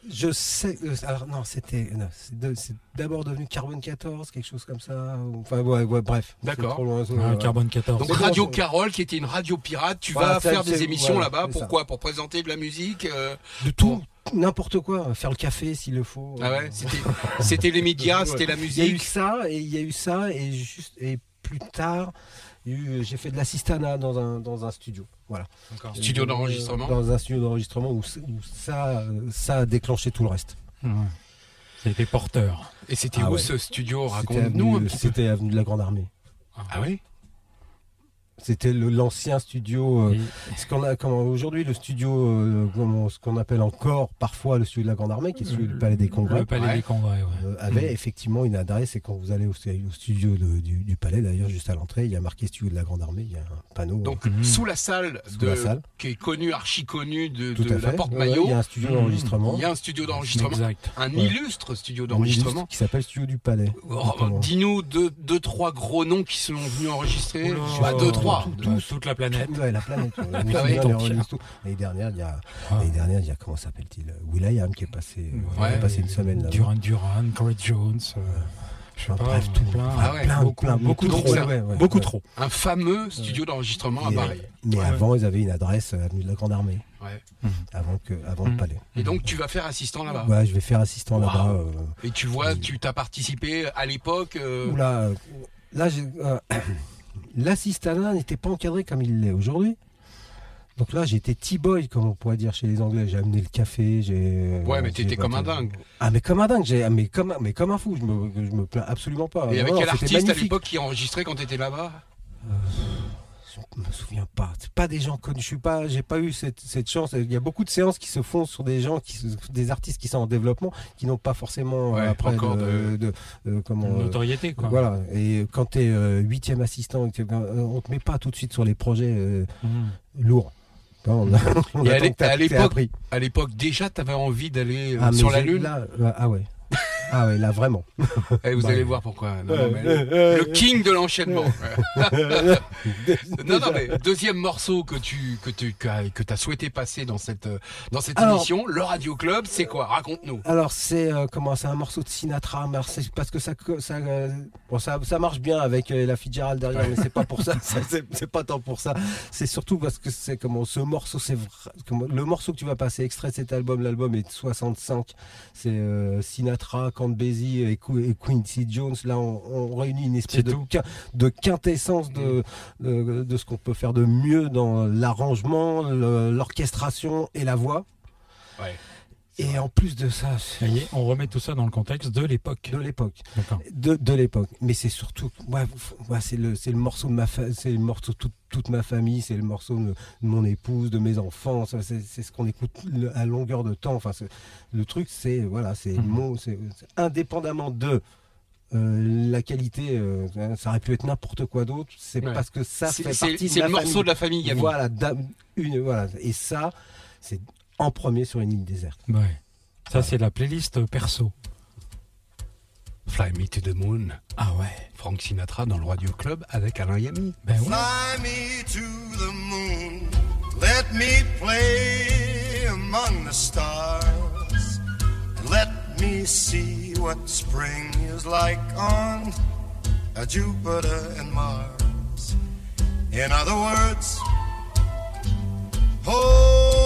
Speaker 3: Je sais. euh, alors non, c'était. non, c'est de- d'abord devenu Carbone 14, quelque chose comme ça. Enfin, ouais, ouais, bref.
Speaker 1: D'accord.
Speaker 2: Ah,
Speaker 3: ouais.
Speaker 2: Carbone 14.
Speaker 1: Donc Radio Carole qui était une radio pirate, tu
Speaker 3: Voilà,
Speaker 1: vas faire des émissions là-bas,
Speaker 3: ça.
Speaker 1: pourquoi? Pour présenter de la musique euh,
Speaker 3: De tout, n'importe quoi. Faire le café s'il le faut.
Speaker 1: Ah ouais, c'était c'était les médias, [LAUGHS] c'était la
Speaker 3: Il y a eu
Speaker 1: musique.
Speaker 3: ça et il y a eu ça et juste et plus tard, j'ai fait de l'assistana dans un dans un studio. Voilà.
Speaker 1: Studio
Speaker 3: Euh,
Speaker 1: d'enregistrement.
Speaker 3: Dans un studio d'enregistrement où, ça ça a déclenché tout le reste.
Speaker 2: Ouais. C'était porteur.
Speaker 1: Et c'était
Speaker 3: Ah
Speaker 1: où
Speaker 3: ouais.
Speaker 1: ce studio?
Speaker 3: C'était
Speaker 1: Raconte-nous un
Speaker 3: avenue-
Speaker 1: petit peu.
Speaker 3: C'était avenue de la Grande Armée.
Speaker 1: Ah oui?
Speaker 3: C'était le- l'ancien studio. euh, ce qu'on a comment aujourd'hui le studio euh, comment- ce qu'on appelle encore parfois le studio de la Grande Armée qui est celui du Palais des Congrès.
Speaker 2: Le palais
Speaker 1: Ouais.
Speaker 2: des congrès, ouais.
Speaker 3: euh, avait effectivement une adresse et quand vous allez au, au studio de- du, du palais d'ailleurs juste à l'entrée il y a marqué studio de la Grande Armée il y a un panneau
Speaker 1: Donc sous la salle,
Speaker 3: Sous
Speaker 1: de,
Speaker 3: la salle.
Speaker 1: qui est connue, archi connue de,
Speaker 3: tout
Speaker 1: de
Speaker 3: à
Speaker 1: la
Speaker 3: fait
Speaker 1: porte
Speaker 3: ouais,
Speaker 1: maillot,
Speaker 3: il y a un studio
Speaker 2: Mhm.
Speaker 3: d'enregistrement
Speaker 1: il y a un studio d'enregistrement,
Speaker 2: Exact.
Speaker 1: un
Speaker 3: Ouais.
Speaker 1: illustre studio d'enregistrement.
Speaker 3: illustre qui s'appelle studio du palais
Speaker 1: Oh,
Speaker 3: Notamment.
Speaker 1: Dis-nous deux, deux, trois gros noms qui sont venus enregistrer. Bah, deux, trois.
Speaker 2: Tout-
Speaker 1: Deux.
Speaker 2: tout- toute la planète.
Speaker 3: Ouais, la planète. L'année [LAUGHS] dernière, il y a,
Speaker 2: Ah.
Speaker 3: l'année dernière, il y a, comment s'appelle-t-il Will.i.am qui est passé, euh,
Speaker 1: Ouais.
Speaker 3: qui est passé une semaine là.
Speaker 2: Duran Duran, Corey Jones. euh, je sais
Speaker 3: Enfin,
Speaker 2: pas,
Speaker 3: bref, tout,
Speaker 2: plein.
Speaker 1: Ah ouais,
Speaker 3: plein,
Speaker 2: beaucoup,
Speaker 3: plein,
Speaker 2: beaucoup
Speaker 3: beaucoup
Speaker 2: trop.
Speaker 3: ouais, ouais, ouais,
Speaker 2: beaucoup trop.
Speaker 1: Un fameux studio d'enregistrement à
Speaker 3: euh,
Speaker 1: Paris.
Speaker 3: Mais avant, ils avaient une adresse euh, avenue de la Grande Armée,
Speaker 1: Ouais.
Speaker 3: avant que, avant le palais.
Speaker 1: Et donc tu vas faire assistant là-bas.
Speaker 3: Ouais, je vais faire assistant là-bas. euh,
Speaker 1: Et tu vois, tu t'as participé à l'époque. euh,
Speaker 3: euh, là, j'ai- euh, [CLEARS THROAT] l'assistanat n'était pas encadré comme il l'est aujourd'hui. Donc là, j'étais T-boy, comme on pourrait dire chez les Anglais. J'ai amené le café, j'ai.
Speaker 1: Ouais, mais t'étais comme un dingue.
Speaker 3: Ah, mais comme un dingue, j'ai, ah, mais comme, un- mais comme un fou. Je me, je me plains absolument pas.
Speaker 1: Et avec
Speaker 3: Non,
Speaker 1: quel artiste à l'époque qui enregistrait quand t'étais là-bas
Speaker 3: Je me souviens pas. C'est pas des gens connus. Je suis pas, j'ai pas eu cette, cette chance. Il y a beaucoup de séances qui se font sur des gens qui, des artistes qui sont en développement, qui n'ont pas forcément
Speaker 1: Ouais,
Speaker 3: euh, après
Speaker 1: encore
Speaker 3: de, de- de- comment.
Speaker 2: Une
Speaker 3: euh,
Speaker 2: notoriété, quoi.
Speaker 3: Voilà. Et quand tu es huitième assistant, et que, euh, on te met pas tout de suite sur les projets euh,
Speaker 2: Mhm.
Speaker 3: lourds. On, a- on
Speaker 1: Et à l'époque, déjà, t'avais envie d'aller euh,
Speaker 3: Ah,
Speaker 1: sur la Lune.
Speaker 3: là, euh, ah ouais. Ah ouais, là vraiment.
Speaker 1: Eh, vous
Speaker 3: Bah,
Speaker 1: allez voir pourquoi. Non, non, mais le, le king de l'enchaînement. [LAUGHS] non, non, mais deuxième morceau que tu que tu que, t'as souhaité passer dans cette dans cette
Speaker 3: Alors-
Speaker 1: émission, le Radio Club, c'est quoi? Raconte-nous.
Speaker 3: Alors c'est euh, comment c'est un morceau de Sinatra, parce que ça ça euh, bon ça ça marche bien avec euh, la Fitzgerald derrière,
Speaker 1: Ouais.
Speaker 3: mais c'est pas pour ça, [LAUGHS] ça, c'est pas tant pour ça. C'est surtout parce que c'est comment ce morceau c'est le morceau que tu vas passer extrait de cet album, l'album est de 65, c'est euh, Sinatra, Count Basie et, Qu- et Quincy Jones. Là on, on réunit une espèce de, quintessence de, de de ce qu'on peut faire de mieux dans l'arrangement, l'orchestration et la voix.
Speaker 1: Ouais.
Speaker 3: Et en plus de ça,
Speaker 2: Ça y est, on remet tout ça dans le contexte de l'époque.
Speaker 3: de l'époque
Speaker 2: D'accord.
Speaker 3: de, de l'époque mais c'est surtout ouais, c'est le c'est le morceau de ma fa- c'est le morceau de toute, toute ma famille c'est le morceau de, de mon épouse de mes enfants c'est ce qu'on écoute le- à longueur de temps enfin le truc c'est voilà c'est mon c'est indépendamment de euh, la qualité euh, ça aurait pu être n'importe quoi d'autre c'est
Speaker 1: Ouais.
Speaker 3: parce que ça
Speaker 1: C'est
Speaker 3: fait partie de
Speaker 1: c'est le morceau
Speaker 3: famille.
Speaker 1: de la famille
Speaker 3: voilà une voilà et ça c'est en premier sur une île déserte
Speaker 2: Ouais. Ça, c'est la playlist perso.
Speaker 1: Fly Me to the Moon.
Speaker 2: Ah ouais.
Speaker 1: Frank Sinatra dans le Radio Club avec Alain Yami.
Speaker 2: Ben ouais.
Speaker 5: Fly me to the moon. Let me play among the stars. Let me see what spring is like on uh, Jupiter and Mars. In other words,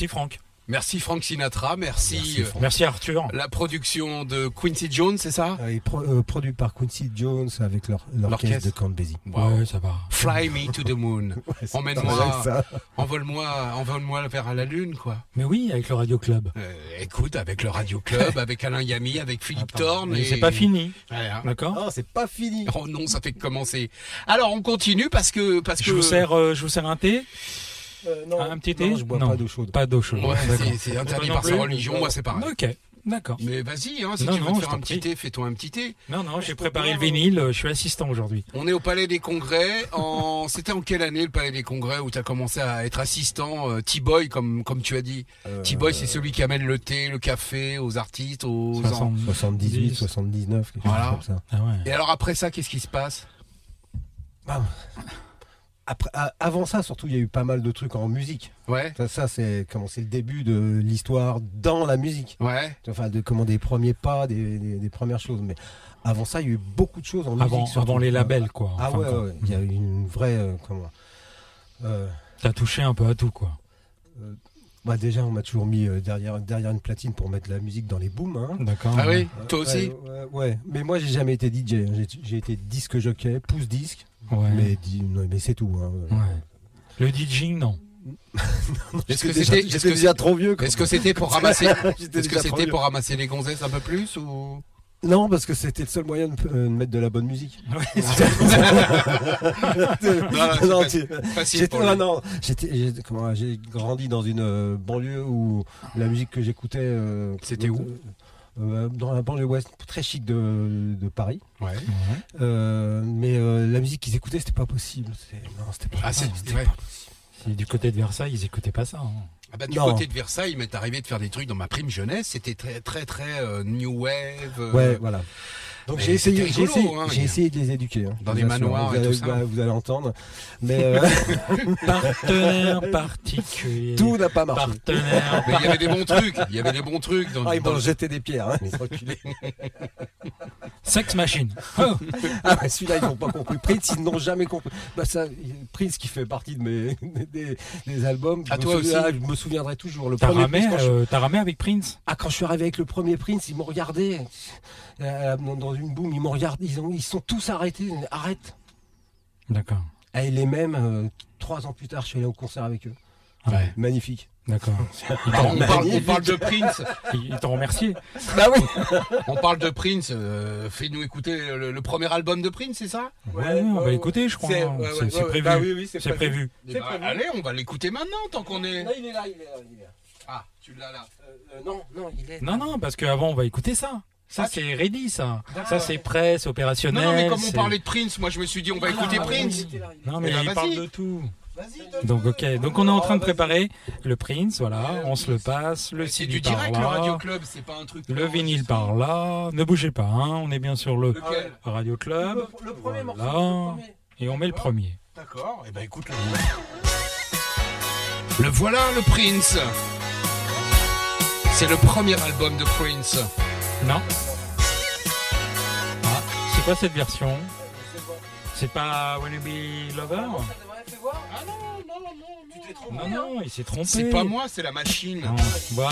Speaker 2: Merci Franck.
Speaker 1: Merci Frank Sinatra, merci, euh,
Speaker 2: Merci Arthur.
Speaker 1: la production de Quincy Jones, c'est ça?
Speaker 3: Euh, pro- euh, produit par Quincy Jones avec leur- l'orchestre de Count Basie.
Speaker 1: Wow.
Speaker 2: Ouais, ça va.
Speaker 1: Fly me to the moon. [LAUGHS]
Speaker 3: c'est
Speaker 1: Emmène-moi, envole-moi, envole-moi vers la lune, quoi.
Speaker 2: Mais oui, avec le Radio Club.
Speaker 1: Euh, écoute, avec le Radio Club, [LAUGHS] avec Alain Yami, avec Philippe Thorne.
Speaker 2: Mais
Speaker 1: et-
Speaker 2: c'est pas fini,
Speaker 1: Voilà.
Speaker 2: d'accord
Speaker 3: Oh, c'est pas fini.
Speaker 1: Oh non, ça fait que commencer. Alors on continue parce que parce
Speaker 2: Je
Speaker 1: que
Speaker 2: vous sers, euh, je vous sers un thé,
Speaker 3: Euh, non,
Speaker 2: un petit thé.
Speaker 3: non, je bois
Speaker 2: Non.
Speaker 3: pas d'eau chaude.
Speaker 2: Pas d'eau chaude.
Speaker 1: Ouais, c'est- c'est interdit par sa religion, moi c'est pareil.
Speaker 2: Ok, d'accord.
Speaker 1: Mais vas-y, hein, si
Speaker 2: Non,
Speaker 1: tu veux
Speaker 2: non,
Speaker 1: te faire un petit thé, fais-toi un petit thé.
Speaker 2: Non, non, j'ai préparé le vinyle, euh, je suis assistant aujourd'hui.
Speaker 1: On est au Palais des Congrès. En... [LAUGHS] C'était en quelle année le Palais des Congrès où tu as commencé à être assistant euh, T-Boy comme comme tu as dit?
Speaker 3: Euh,
Speaker 1: T-Boy c'est celui qui amène le thé, le café aux artistes, aux.
Speaker 2: 60.
Speaker 3: 78,
Speaker 2: 10.
Speaker 3: 79, quelque
Speaker 1: Voilà.
Speaker 3: chose comme ça.
Speaker 2: Ah ouais.
Speaker 1: Et alors après ça, qu'est-ce qui se passe?
Speaker 3: Après, avant ça, surtout, il y a eu pas mal de trucs en musique.
Speaker 1: Ouais,
Speaker 3: Ça, ça, c'est comment c'est le début de l'histoire dans la musique.
Speaker 1: ouais.
Speaker 3: Enfin, de comment des premiers pas, des, des- des premières choses. Mais avant ça, il y a eu beaucoup de choses en musique.
Speaker 2: Avant,
Speaker 3: surtout.
Speaker 2: avant les labels, quoi.
Speaker 3: Ah ouais,
Speaker 2: quoi.
Speaker 3: ouais, il y a eu une vraie euh, comment. euh,
Speaker 2: T'as touché un peu à tout, quoi.
Speaker 3: bah déjà, on m'a toujours mis euh, derrière derrière une platine pour mettre la musique dans les booms. Hein.
Speaker 2: D'accord.
Speaker 1: Ah oui, toi aussi.
Speaker 3: ouais, mais moi j'ai jamais été DJ. hein. J'ai- J'ai été disque jockey, pouce disque,
Speaker 2: Ouais.
Speaker 3: mais, di- non, mais c'est tout. hein.
Speaker 2: Ouais. Le DJing, [LAUGHS] non.
Speaker 1: Est-ce que
Speaker 3: J'étais
Speaker 1: c'était,
Speaker 3: déjà trop vieux.
Speaker 1: Est-ce que c'était pour ramasser [LAUGHS] Est-ce que c'était pour ramasser les gonzesses un peu plus ou?
Speaker 3: Non, parce que c'était le seul moyen de, euh, de mettre de la bonne musique. [LAUGHS] Non, J'étais, comment, j'ai grandi dans une euh, banlieue où la musique que j'écoutais. euh,
Speaker 1: C'était où?
Speaker 3: Euh, Dans la banlieue ouest, très chic de, de Paris.
Speaker 1: Ouais.
Speaker 3: Euh, mais euh, la musique qu'ils écoutaient, c'était pas possible. Non, c'était pas
Speaker 1: Ah, c'est-
Speaker 3: possible.
Speaker 1: ouais.
Speaker 3: pas possible.
Speaker 2: Si du côté de Versailles, ils écoutaient pas ça. hein.
Speaker 1: Ah bah, du
Speaker 3: Non.
Speaker 1: côté de Versailles, il m'est arrivé de faire des trucs dans ma prime jeunesse. C'était très très très euh, new wave. euh,
Speaker 3: Ouais, voilà. Donc j'ai essayé,
Speaker 1: rigolo,
Speaker 3: essayé,
Speaker 1: hein,
Speaker 3: essayé de les éduquer. hein.
Speaker 1: Dans
Speaker 3: assure.
Speaker 1: manoirs
Speaker 3: vous
Speaker 1: et
Speaker 3: allez,
Speaker 1: tout ça.
Speaker 3: bah, vous allez entendre. Mais euh, [LAUGHS]
Speaker 2: Partenaire particulier.
Speaker 3: tout n'a pas marché.
Speaker 2: Partenaire.
Speaker 1: Mais il y avait des bons trucs. Il y avait des bons trucs dans,
Speaker 3: Ah, ils
Speaker 1: dans-
Speaker 3: m'ont jeté des pierres, hein, [LAUGHS] les.
Speaker 2: Sex Machine. Oh.
Speaker 3: Ah, ouais, celui-là, ils n'ont pas compris. Prince, ils n'ont jamais compris. Bah, ça, Prince qui fait partie de mes [LAUGHS] des, des albums.
Speaker 1: Ah,
Speaker 3: je me
Speaker 1: toi aussi
Speaker 3: Je me souviendrai toujours. Le
Speaker 2: T'as
Speaker 3: premier
Speaker 2: ramé,
Speaker 3: Prince, quand je-
Speaker 2: euh, t'as ramé avec Prince?
Speaker 3: Ah, quand je suis arrivé avec le premier Prince, ils m'ont regardé euh, dans- dans une boum. Ils m'ont regardé. Ils, ont, ils sont tous arrêtés. Arrête.
Speaker 2: D'accord.
Speaker 3: Et les mêmes, euh, trois ans plus tard, je suis allé au concert avec eux.
Speaker 1: Ouais.
Speaker 3: Magnifique.
Speaker 2: D'accord. [LAUGHS]
Speaker 1: On, parle, on parle de Prince.
Speaker 2: ils- t'ont remercié.
Speaker 3: Bah oui.
Speaker 1: On parle de Prince. euh, Fais-nous écouter le, le premier album de Prince, c'est ça?
Speaker 2: Ouais, on va écouter, je crois.
Speaker 3: C'est- ouais,
Speaker 2: C'est
Speaker 3: ouais,
Speaker 2: c'est
Speaker 3: ouais,
Speaker 2: prévu.
Speaker 3: bah oui, oui, c'est prévu.
Speaker 2: prévu.
Speaker 3: C'est prévu.
Speaker 1: Allez, on va l'écouter maintenant tant qu'on est.
Speaker 3: Là, il est là, il est là. Il est là.
Speaker 1: Ah, tu l'as là.
Speaker 3: Euh, euh, non, non, il est.
Speaker 2: Non, non, parce qu'avant, on va écouter ça. Ça,
Speaker 1: Ah,
Speaker 2: c'est ready, ça. Ça, c'est presse, opérationnel.
Speaker 1: Non, non, mais comme on parlait de Prince, moi je me suis dit on va écouter Prince.
Speaker 3: là, là.
Speaker 2: Non, mais
Speaker 1: Eh ben,
Speaker 2: il
Speaker 1: vas-y.
Speaker 2: parle de tout. Donc, ok. Donc, on est en train de préparer le Prince, voilà. On se le passe. Le
Speaker 1: C'est
Speaker 2: CD
Speaker 1: du
Speaker 2: par
Speaker 1: direct le
Speaker 2: là.
Speaker 1: Radio Club, c'est pas un truc.
Speaker 2: Le vinyle par là. Ne bougez pas, hein. On est bien sur le
Speaker 1: Lequel
Speaker 2: Radio Club.
Speaker 3: Le, le premier
Speaker 2: Voilà.
Speaker 3: morceau. le.
Speaker 2: Et on met le premier.
Speaker 1: D'accord, et ben écoute le. Le voilà, le Prince. C'est le premier album de Prince.
Speaker 2: Non. Ah, c'est quoi cette version? C'est pas Wanna Be Lover
Speaker 1: Ah non, non, non,
Speaker 2: Non, non, il s'est trompé.
Speaker 1: C'est pas moi, c'est la machine.
Speaker 2: Non.
Speaker 1: Voilà.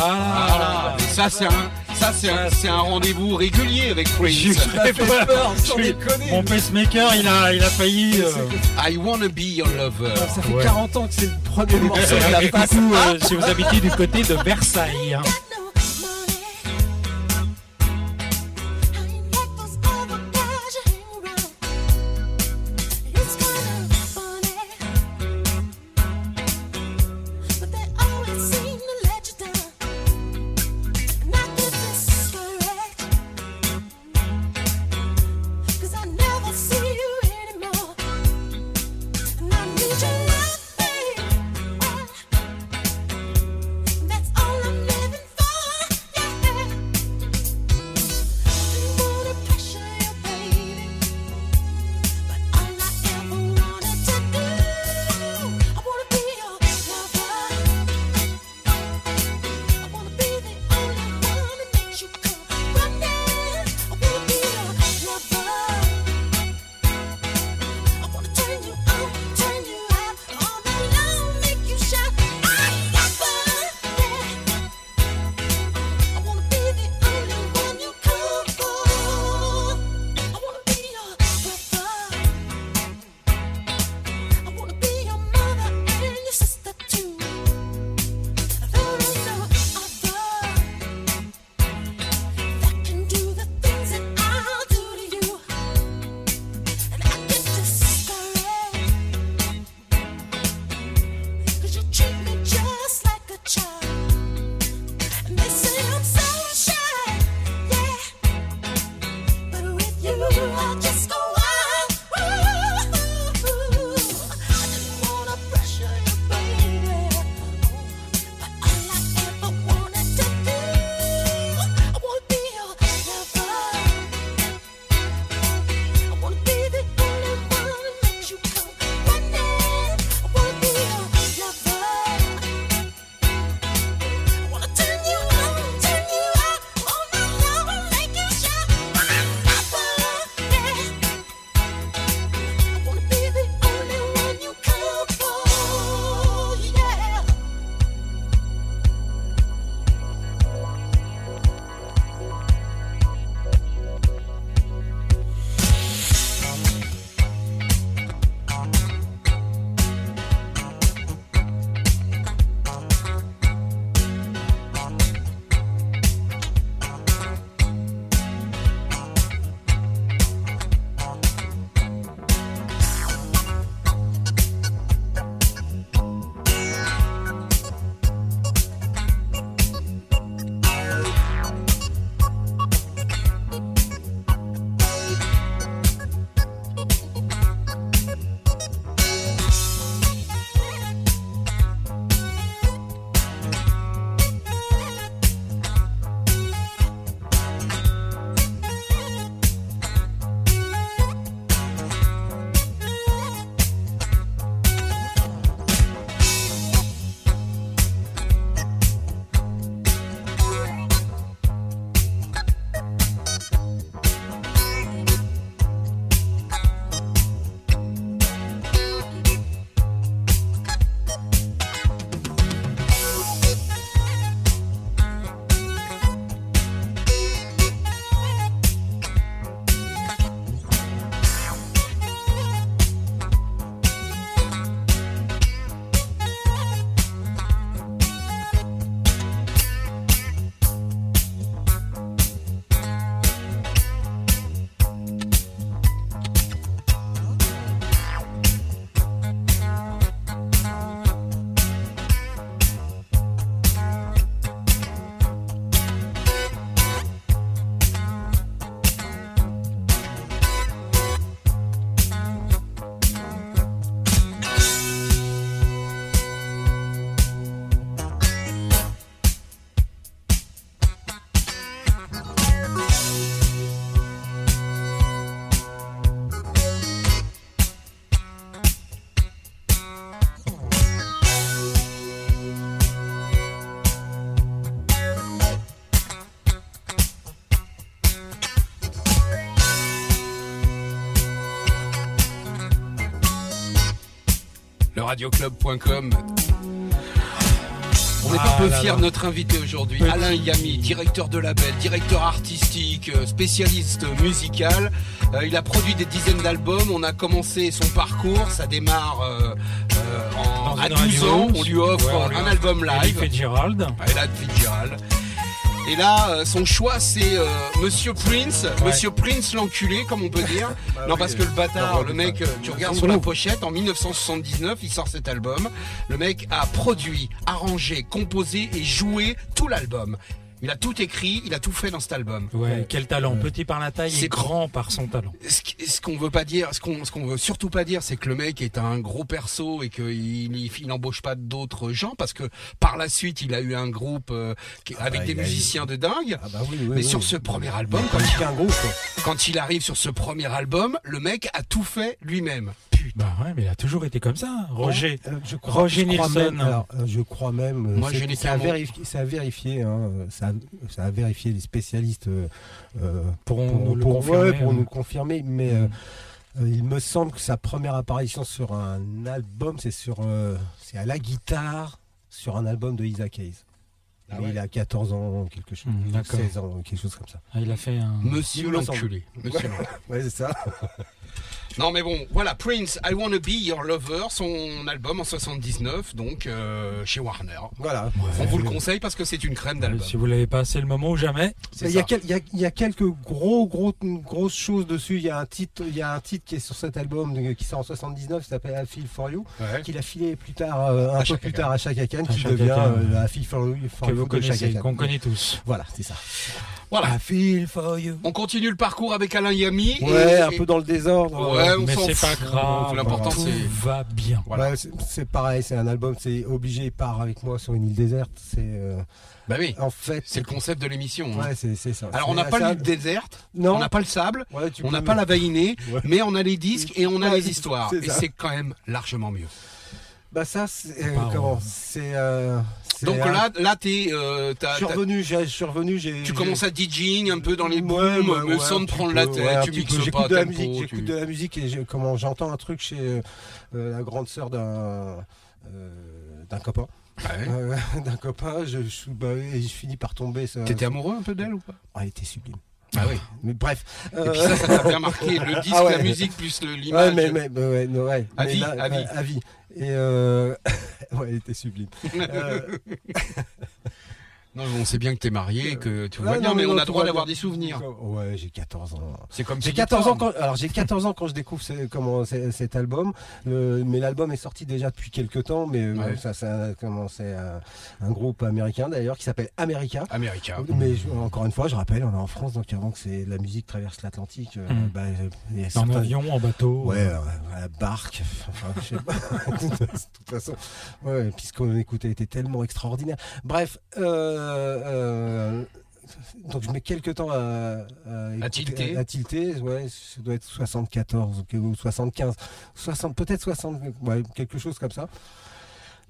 Speaker 2: Voilà.
Speaker 1: Ça, c'est un, ça, c'est un, c'est un rendez-vous régulier avec Prince.
Speaker 2: fait peur.
Speaker 3: sans
Speaker 2: Je suis-
Speaker 3: déconner.
Speaker 2: Mon pacemaker, il a, il a failli. euh,
Speaker 1: I wanna be your lover.
Speaker 3: Ça fait
Speaker 2: Ouais.
Speaker 3: 40 ans que c'est le premier morceau de la [LAUGHS] passe.
Speaker 2: coup, euh, si vous habitez du côté de Versailles, hein,
Speaker 1: leradioclub.com. On est
Speaker 2: Ah
Speaker 1: un peu
Speaker 2: là
Speaker 1: fiers de notre invité aujourd'hui. Alain Yami, directeur de label, directeur artistique, euh, spécialiste musical. Euh, il a produit des dizaines d'albums. On a commencé son parcours. Ça démarre euh, euh, en- à
Speaker 2: une
Speaker 1: 12
Speaker 2: radio.
Speaker 1: ans. On lui offre
Speaker 2: Ouais, on lui
Speaker 1: un
Speaker 2: offre
Speaker 1: album live. Ah, Fitzgerald. Et là, euh, son choix, c'est euh, Monsieur Prince, Monsieur Prince l'enculé, comme on peut dire. [LAUGHS] non,
Speaker 3: oui,
Speaker 1: parce que le bâtard,
Speaker 3: non,
Speaker 1: le
Speaker 3: non,
Speaker 1: mec,
Speaker 3: non.
Speaker 1: euh, tu regardes sur la pochette, en 1979, il sort cet album. Le mec a produit, arrangé, composé et joué tout l'album. Il a tout écrit, il a tout fait dans cet album.
Speaker 2: Ouais, quel talent. Petit par la taille
Speaker 1: C'est-
Speaker 2: et grand par son talent.
Speaker 1: Ce qu'on veut pas dire, ce qu'on ce qu'on veut surtout pas dire, c'est que le mec est un gros perso et qu'il il, il n'embauche pas d'autres gens parce que par la suite il a eu un groupe euh, qui- avec
Speaker 3: bah,
Speaker 1: des
Speaker 3: eu-
Speaker 1: musiciens de dingue.
Speaker 3: Ah bah oui, oui,
Speaker 1: Mais
Speaker 3: oui.
Speaker 1: sur ce premier album, quand il,
Speaker 3: qu'un groupe.
Speaker 1: quand il arrive sur ce premier album, le mec a tout fait lui-même.
Speaker 2: Bah ouais, mais il a toujours été comme ça. Roger.
Speaker 3: Euh, je crois,
Speaker 2: Roger
Speaker 3: je crois
Speaker 2: Nilsson.
Speaker 3: Même, alors, euh, je crois même. euh,
Speaker 1: Moi, je n'ai
Speaker 3: c'est à
Speaker 1: clairement-
Speaker 3: vérifier, c'est à vérifier. Hein, ça, a, ça a vérifié les spécialistes euh,
Speaker 2: Pourront
Speaker 3: pour,
Speaker 2: nous
Speaker 3: pour-
Speaker 2: confirmer,
Speaker 3: ouais, pour
Speaker 2: hein.
Speaker 3: nous le confirmer. Mais euh, il me semble que sa première apparition sur un album, c'est sur, euh, c'est à la guitare sur un album de Isaac Hayes.
Speaker 1: Ah ouais.
Speaker 3: il a 14 ans, quelque chose,
Speaker 2: Hmm, d'accord.
Speaker 3: 16 ans, quelque chose comme ça.
Speaker 2: Ah, il a fait un.
Speaker 1: Monsieur l'enculé. Monsieur l'enculé. [LAUGHS]
Speaker 3: Ouais, c'est ça. [LAUGHS]
Speaker 1: Non mais bon, voilà, Prince, I Wanna Be Your Lover, son album en 79, donc euh, chez Warner.
Speaker 3: Voilà.
Speaker 1: On vous le conseille parce que c'est une crème d'album.
Speaker 2: Si vous l'avez pas, c'est le moment ou jamais.
Speaker 3: Il y, a
Speaker 1: ça.
Speaker 3: quel- il y a- il y a quelques gros, gros, grosses choses dessus. Il y a un titre, il y a un titre qui est sur cet album qui sort en 79, qui s'appelle I Feel For You,
Speaker 1: Ouais.
Speaker 3: qu'il a filé plus tard, euh, un
Speaker 1: À
Speaker 3: peu plus tard à Chaka Khan, qui
Speaker 2: Chaka
Speaker 3: devient
Speaker 2: Khan.
Speaker 3: euh, I Feel For You, For
Speaker 2: Que
Speaker 3: You
Speaker 2: vous connaissez, qu'on connaît tous.
Speaker 3: Voilà, c'est ça.
Speaker 1: Voilà.
Speaker 3: I Feel For You.
Speaker 1: On continue le parcours avec Alain Yami.
Speaker 3: Ouais,
Speaker 1: et-
Speaker 3: un
Speaker 1: et-
Speaker 3: peu dans le désordre.
Speaker 1: Ouais, on
Speaker 2: Mais c'est pas grave.
Speaker 1: L'important,
Speaker 2: tout
Speaker 1: c'est-
Speaker 2: va bien.
Speaker 1: Voilà.
Speaker 3: ouais, c'est- pareil, c'est un album, c'est obligé, il part avec moi sur une île déserte. C'est euh,
Speaker 1: Bah oui,
Speaker 3: en fait,
Speaker 1: c'est le concept de l'émission. hein.
Speaker 3: Ouais, c'est c'est ça.
Speaker 1: Alors on n'a pas l'île déserte,
Speaker 3: Non.
Speaker 1: on n'a pas le sable,
Speaker 3: Ouais, tu
Speaker 1: on n'a pas la vainée, [LAUGHS]
Speaker 3: Ouais.
Speaker 1: mais on a les disques et on a
Speaker 3: Ouais,
Speaker 1: les histoires. Et c'est quand même largement mieux.
Speaker 3: Bah ça, c'est euh, comment C'est. euh, c'est
Speaker 1: Donc là, là t'es, euh,
Speaker 3: je
Speaker 1: t'as-
Speaker 3: revenu, j'ai- revenu, j'ai.
Speaker 1: tu commences à DJing un peu dans les booms,
Speaker 3: ouais, ouais,
Speaker 1: sans te prendre la tête, tu mixes pas
Speaker 3: J'écoute de la
Speaker 1: tempo,
Speaker 3: musique,
Speaker 1: tu-
Speaker 3: j'écoute de la musique et comment j'entends un truc chez euh, la grande sœur d'un euh, d'un copain.
Speaker 1: Ouais. [LAUGHS]
Speaker 3: Euh, d'un copain, je, je, suis- bah, et je finis par tomber. ça-
Speaker 1: T'étais amoureux un peu d'elle ou pas?
Speaker 3: Ah, elle était sublime.
Speaker 1: Ah oui.
Speaker 3: Mais bref.
Speaker 1: Et
Speaker 3: euh,
Speaker 1: puis ça, ça t'a bien marqué. Le disque,
Speaker 3: Ah ouais.
Speaker 1: la musique plus le-
Speaker 3: Ouais,
Speaker 1: l'image.
Speaker 3: mais, mais, ouais, non, ouais.
Speaker 1: À
Speaker 3: Mais
Speaker 1: vie,
Speaker 3: là,
Speaker 1: à vie.
Speaker 3: Et euh... [LAUGHS] ouais, elle était sublime. Euh, [LAUGHS]
Speaker 1: Non, on sait bien que t'es marié et que tu vois
Speaker 3: ouais,
Speaker 1: bien,
Speaker 3: non,
Speaker 1: mais on
Speaker 3: non,
Speaker 1: a droit d'avoir des souvenirs.
Speaker 3: Ouais, j'ai 14 ans.
Speaker 1: C'est comme
Speaker 3: J'ai
Speaker 1: Philippe
Speaker 3: 14 ans quand, alors j'ai 14 ans quand je découvre ce- comment cet album, Le- mais l'album est sorti déjà depuis quelques temps, mais euh, ça, ça a commencé un, un groupe américain d'ailleurs qui s'appelle America.
Speaker 1: Américain.
Speaker 3: Mais je- encore une fois, je rappelle, on est en France, donc avant que c'est la musique traverse l'Atlantique, euh,
Speaker 2: Mm.
Speaker 3: bah, euh,
Speaker 2: En
Speaker 3: certains-
Speaker 2: avion, en bateau.
Speaker 3: Ouais, euh, à la barque, enfin, je sais pas. [LAUGHS] de toute façon, ouais, puisqu'on écoutait était tellement extraordinaire. Bref, euh, euh, donc je mets quelques temps à, à, écouter-
Speaker 1: tilter.
Speaker 3: à tilter, ouais, ça doit être 74 ok, ou 75, 60, peut-être 60, ouais, quelque chose comme ça.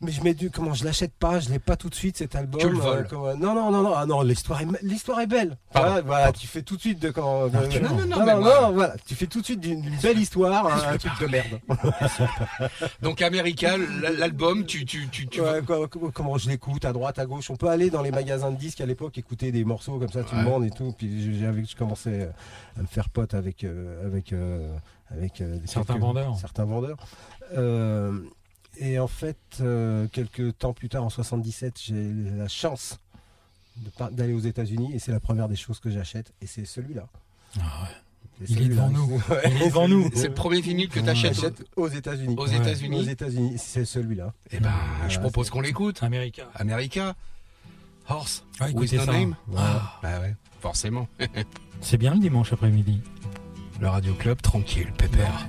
Speaker 3: Mais je mets du, comment je l'achète pas, je l'ai pas tout de suite cet album.
Speaker 1: Tu le voles.
Speaker 3: comment- non non non non, ah non l'histoire est l'histoire est belle.
Speaker 1: Pardon,
Speaker 3: Voilà, tu fais tout de suite de quand.
Speaker 2: Arthur.
Speaker 3: de-
Speaker 1: Non, non, non,
Speaker 3: non, non,
Speaker 1: moi-
Speaker 3: non, voilà, tu fais tout de suite d'une belle histoire un, [LAUGHS] un truc de merde. [LAUGHS]
Speaker 1: Donc America, l'album, tu, tu, tu, tu
Speaker 3: Ouais, quoi- comment- je l'écoute à droite, à gauche. On peut aller dans les magasins de disques à l'époque, écouter des morceaux comme ça, tout
Speaker 1: Ouais.
Speaker 3: le monde et tout. Puis j'avais, je commençais à me faire pote avec euh, avec euh, avec euh,
Speaker 2: Certains
Speaker 3: quelques-
Speaker 2: vendeurs.
Speaker 3: Certains vendeurs. Euh, et en fait, euh, quelques temps plus tard, en 77, j'ai la chance d'aller aux États-Unis et c'est la première des choses que j'achète et c'est celui-là.
Speaker 2: Ah ouais. Il est devant nous. [LAUGHS] Il est devant nous.
Speaker 1: c'est le premier vinyle que t'achètes
Speaker 3: J'achète aux États-Unis.
Speaker 1: aux États-Unis.
Speaker 3: États-Unis, c'est celui-là.
Speaker 1: Eh ben, je propose qu'on l'écoute.
Speaker 2: America.
Speaker 1: America, Horse,
Speaker 2: Ouais,
Speaker 1: with no
Speaker 2: ça.
Speaker 1: name.
Speaker 2: Ah,
Speaker 1: Bah ouais, forcément. [LAUGHS]
Speaker 2: c'est bien le dimanche après-midi.
Speaker 1: Le Radio Club, tranquille, pépère.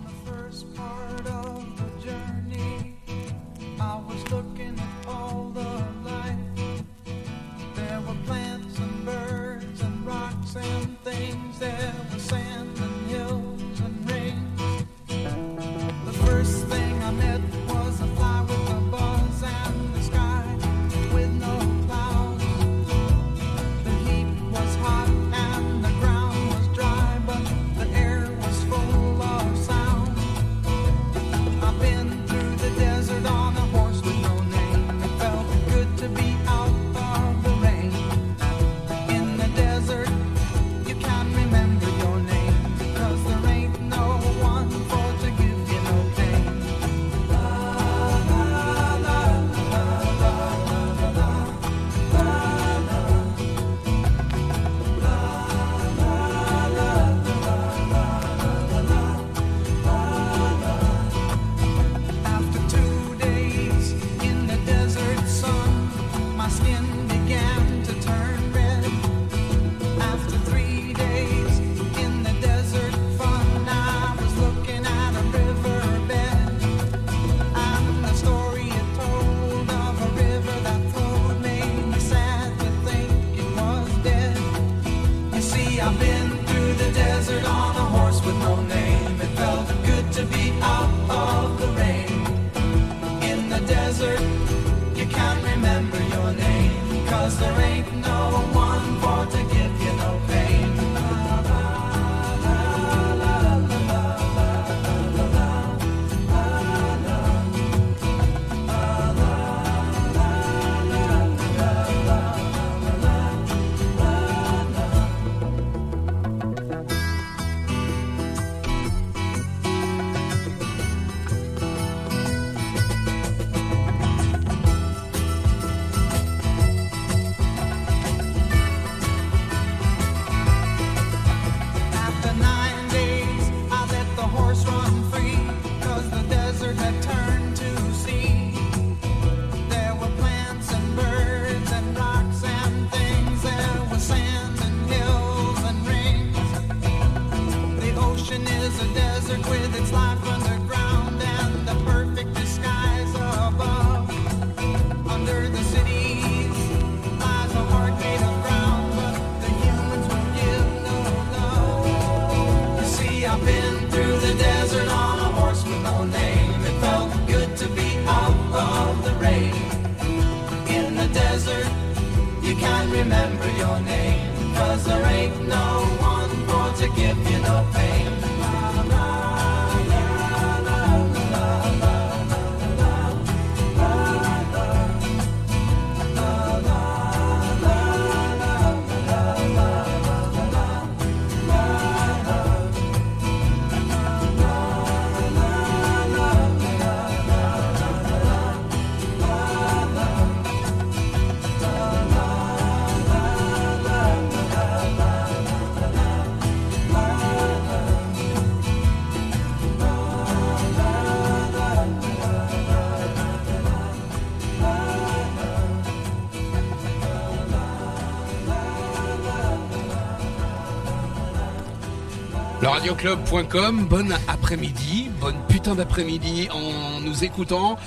Speaker 1: radioclub.com, bonne après-midi, bonne putain d'après-midi en nous écoutant.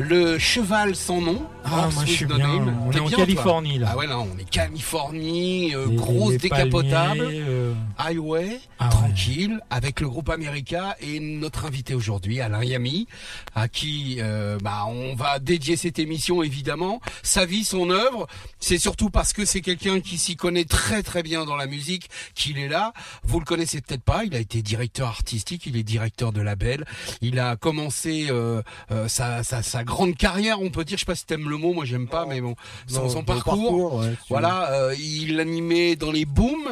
Speaker 1: Le cheval sans nom.
Speaker 2: Ah, moi, je suis bien.
Speaker 1: name.
Speaker 2: On est en
Speaker 1: bien,
Speaker 2: Californie, là.
Speaker 1: Ah ouais, là, on est Californie, euh,
Speaker 2: Les-
Speaker 1: grosse
Speaker 2: les
Speaker 1: décapotable.
Speaker 2: palmiers, euh,
Speaker 1: Highway,
Speaker 2: Ah ouais.
Speaker 1: tranquille, avec le groupe America et notre invité aujourd'hui, Alain Yami, à qui euh, bah, on va dédier cette émission évidemment. Sa vie, son œuvre, c'est surtout parce que c'est quelqu'un qui s'y connaît très très bien dans la musique qu'il est là. Vous le connaissez peut-être pas, il a été directeur artistique, il est directeur de label. Il a commencé euh, euh, sa, sa, sa grande carrière, on peut dire, je sais pas si t'aimes le mot, moi j'aime pas, mais bon, son,
Speaker 3: Non,
Speaker 1: son
Speaker 3: le
Speaker 1: parcours.
Speaker 3: ouais,
Speaker 1: Voilà, euh, il animait dans les booms.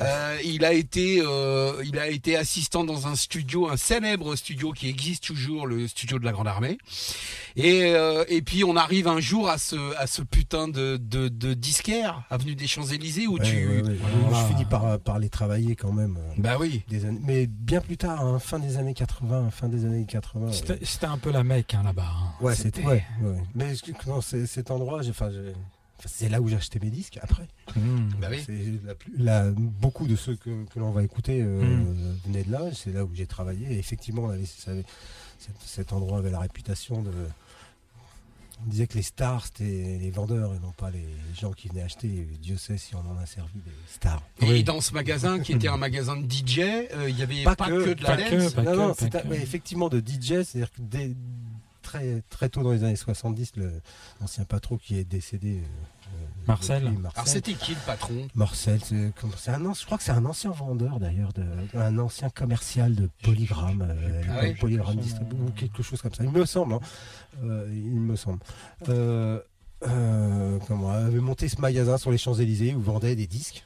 Speaker 1: Euh, il a été, euh, il a été assistant dans un studio, un célèbre studio qui existe toujours, le studio de la Grande Armée. Et euh, et puis on arrive un jour à ce à ce putain de de, de disquaire, avenue des Champs Élysées, où
Speaker 3: Ouais,
Speaker 1: tu,
Speaker 3: ouais, ouais.
Speaker 2: Voilà.
Speaker 3: Je finis par, par les travailler quand même. euh,
Speaker 1: bah oui.
Speaker 3: Des années, mais bien plus tard, hein, fin des années 80, fin des années 80.
Speaker 2: C'était
Speaker 3: euh,
Speaker 2: c'était un peu la mecque hein, là-bas. hein.
Speaker 3: ouais,
Speaker 1: c'était-.
Speaker 3: Ouais, ouais. Mais non, cet endroit, enfin, c'est là où j'ai acheté mes disques après.
Speaker 2: Mmh.
Speaker 1: Bah oui.
Speaker 3: C'est la plus- la- beaucoup de ceux que, que l'on va écouter euh,
Speaker 2: Mm.
Speaker 3: venaient de là. C'est là où j'ai travaillé. Et effectivement, on avait- ça avait- cet, cet endroit avait la réputation de. On disait que les stars, c'était les vendeurs et non pas les gens qui venaient acheter. Et Dieu sait si on en a servi des stars.
Speaker 1: Et
Speaker 2: Oui.
Speaker 1: dans ce magasin qui était un magasin de DJ, euh, il y avait pas,
Speaker 3: Pas
Speaker 1: que,
Speaker 3: que,
Speaker 1: de la
Speaker 2: pas
Speaker 1: dance.
Speaker 2: que, pas
Speaker 3: non,
Speaker 2: que,
Speaker 3: non,
Speaker 2: pas
Speaker 3: effectivement de DJ, c'est-à-dire que très, très tôt dans les années 70, le- l'ancien patron qui est décédé. euh, euh,
Speaker 2: Marcel.
Speaker 3: depuis,
Speaker 1: Alors c'était qui le patron?
Speaker 3: Marcel, c'est un, je crois que c'est un ancien vendeur d'ailleurs, de- un ancien commercial de Polygram, euh,
Speaker 1: Ah
Speaker 3: l'époque
Speaker 1: oui
Speaker 3: Polygram Distrib- ou quelque chose comme ça. Il me semble, hein. Euh, il me semble. Euh, euh, comment avait monté ce magasin sur les Champs Élysées où vendait des disques.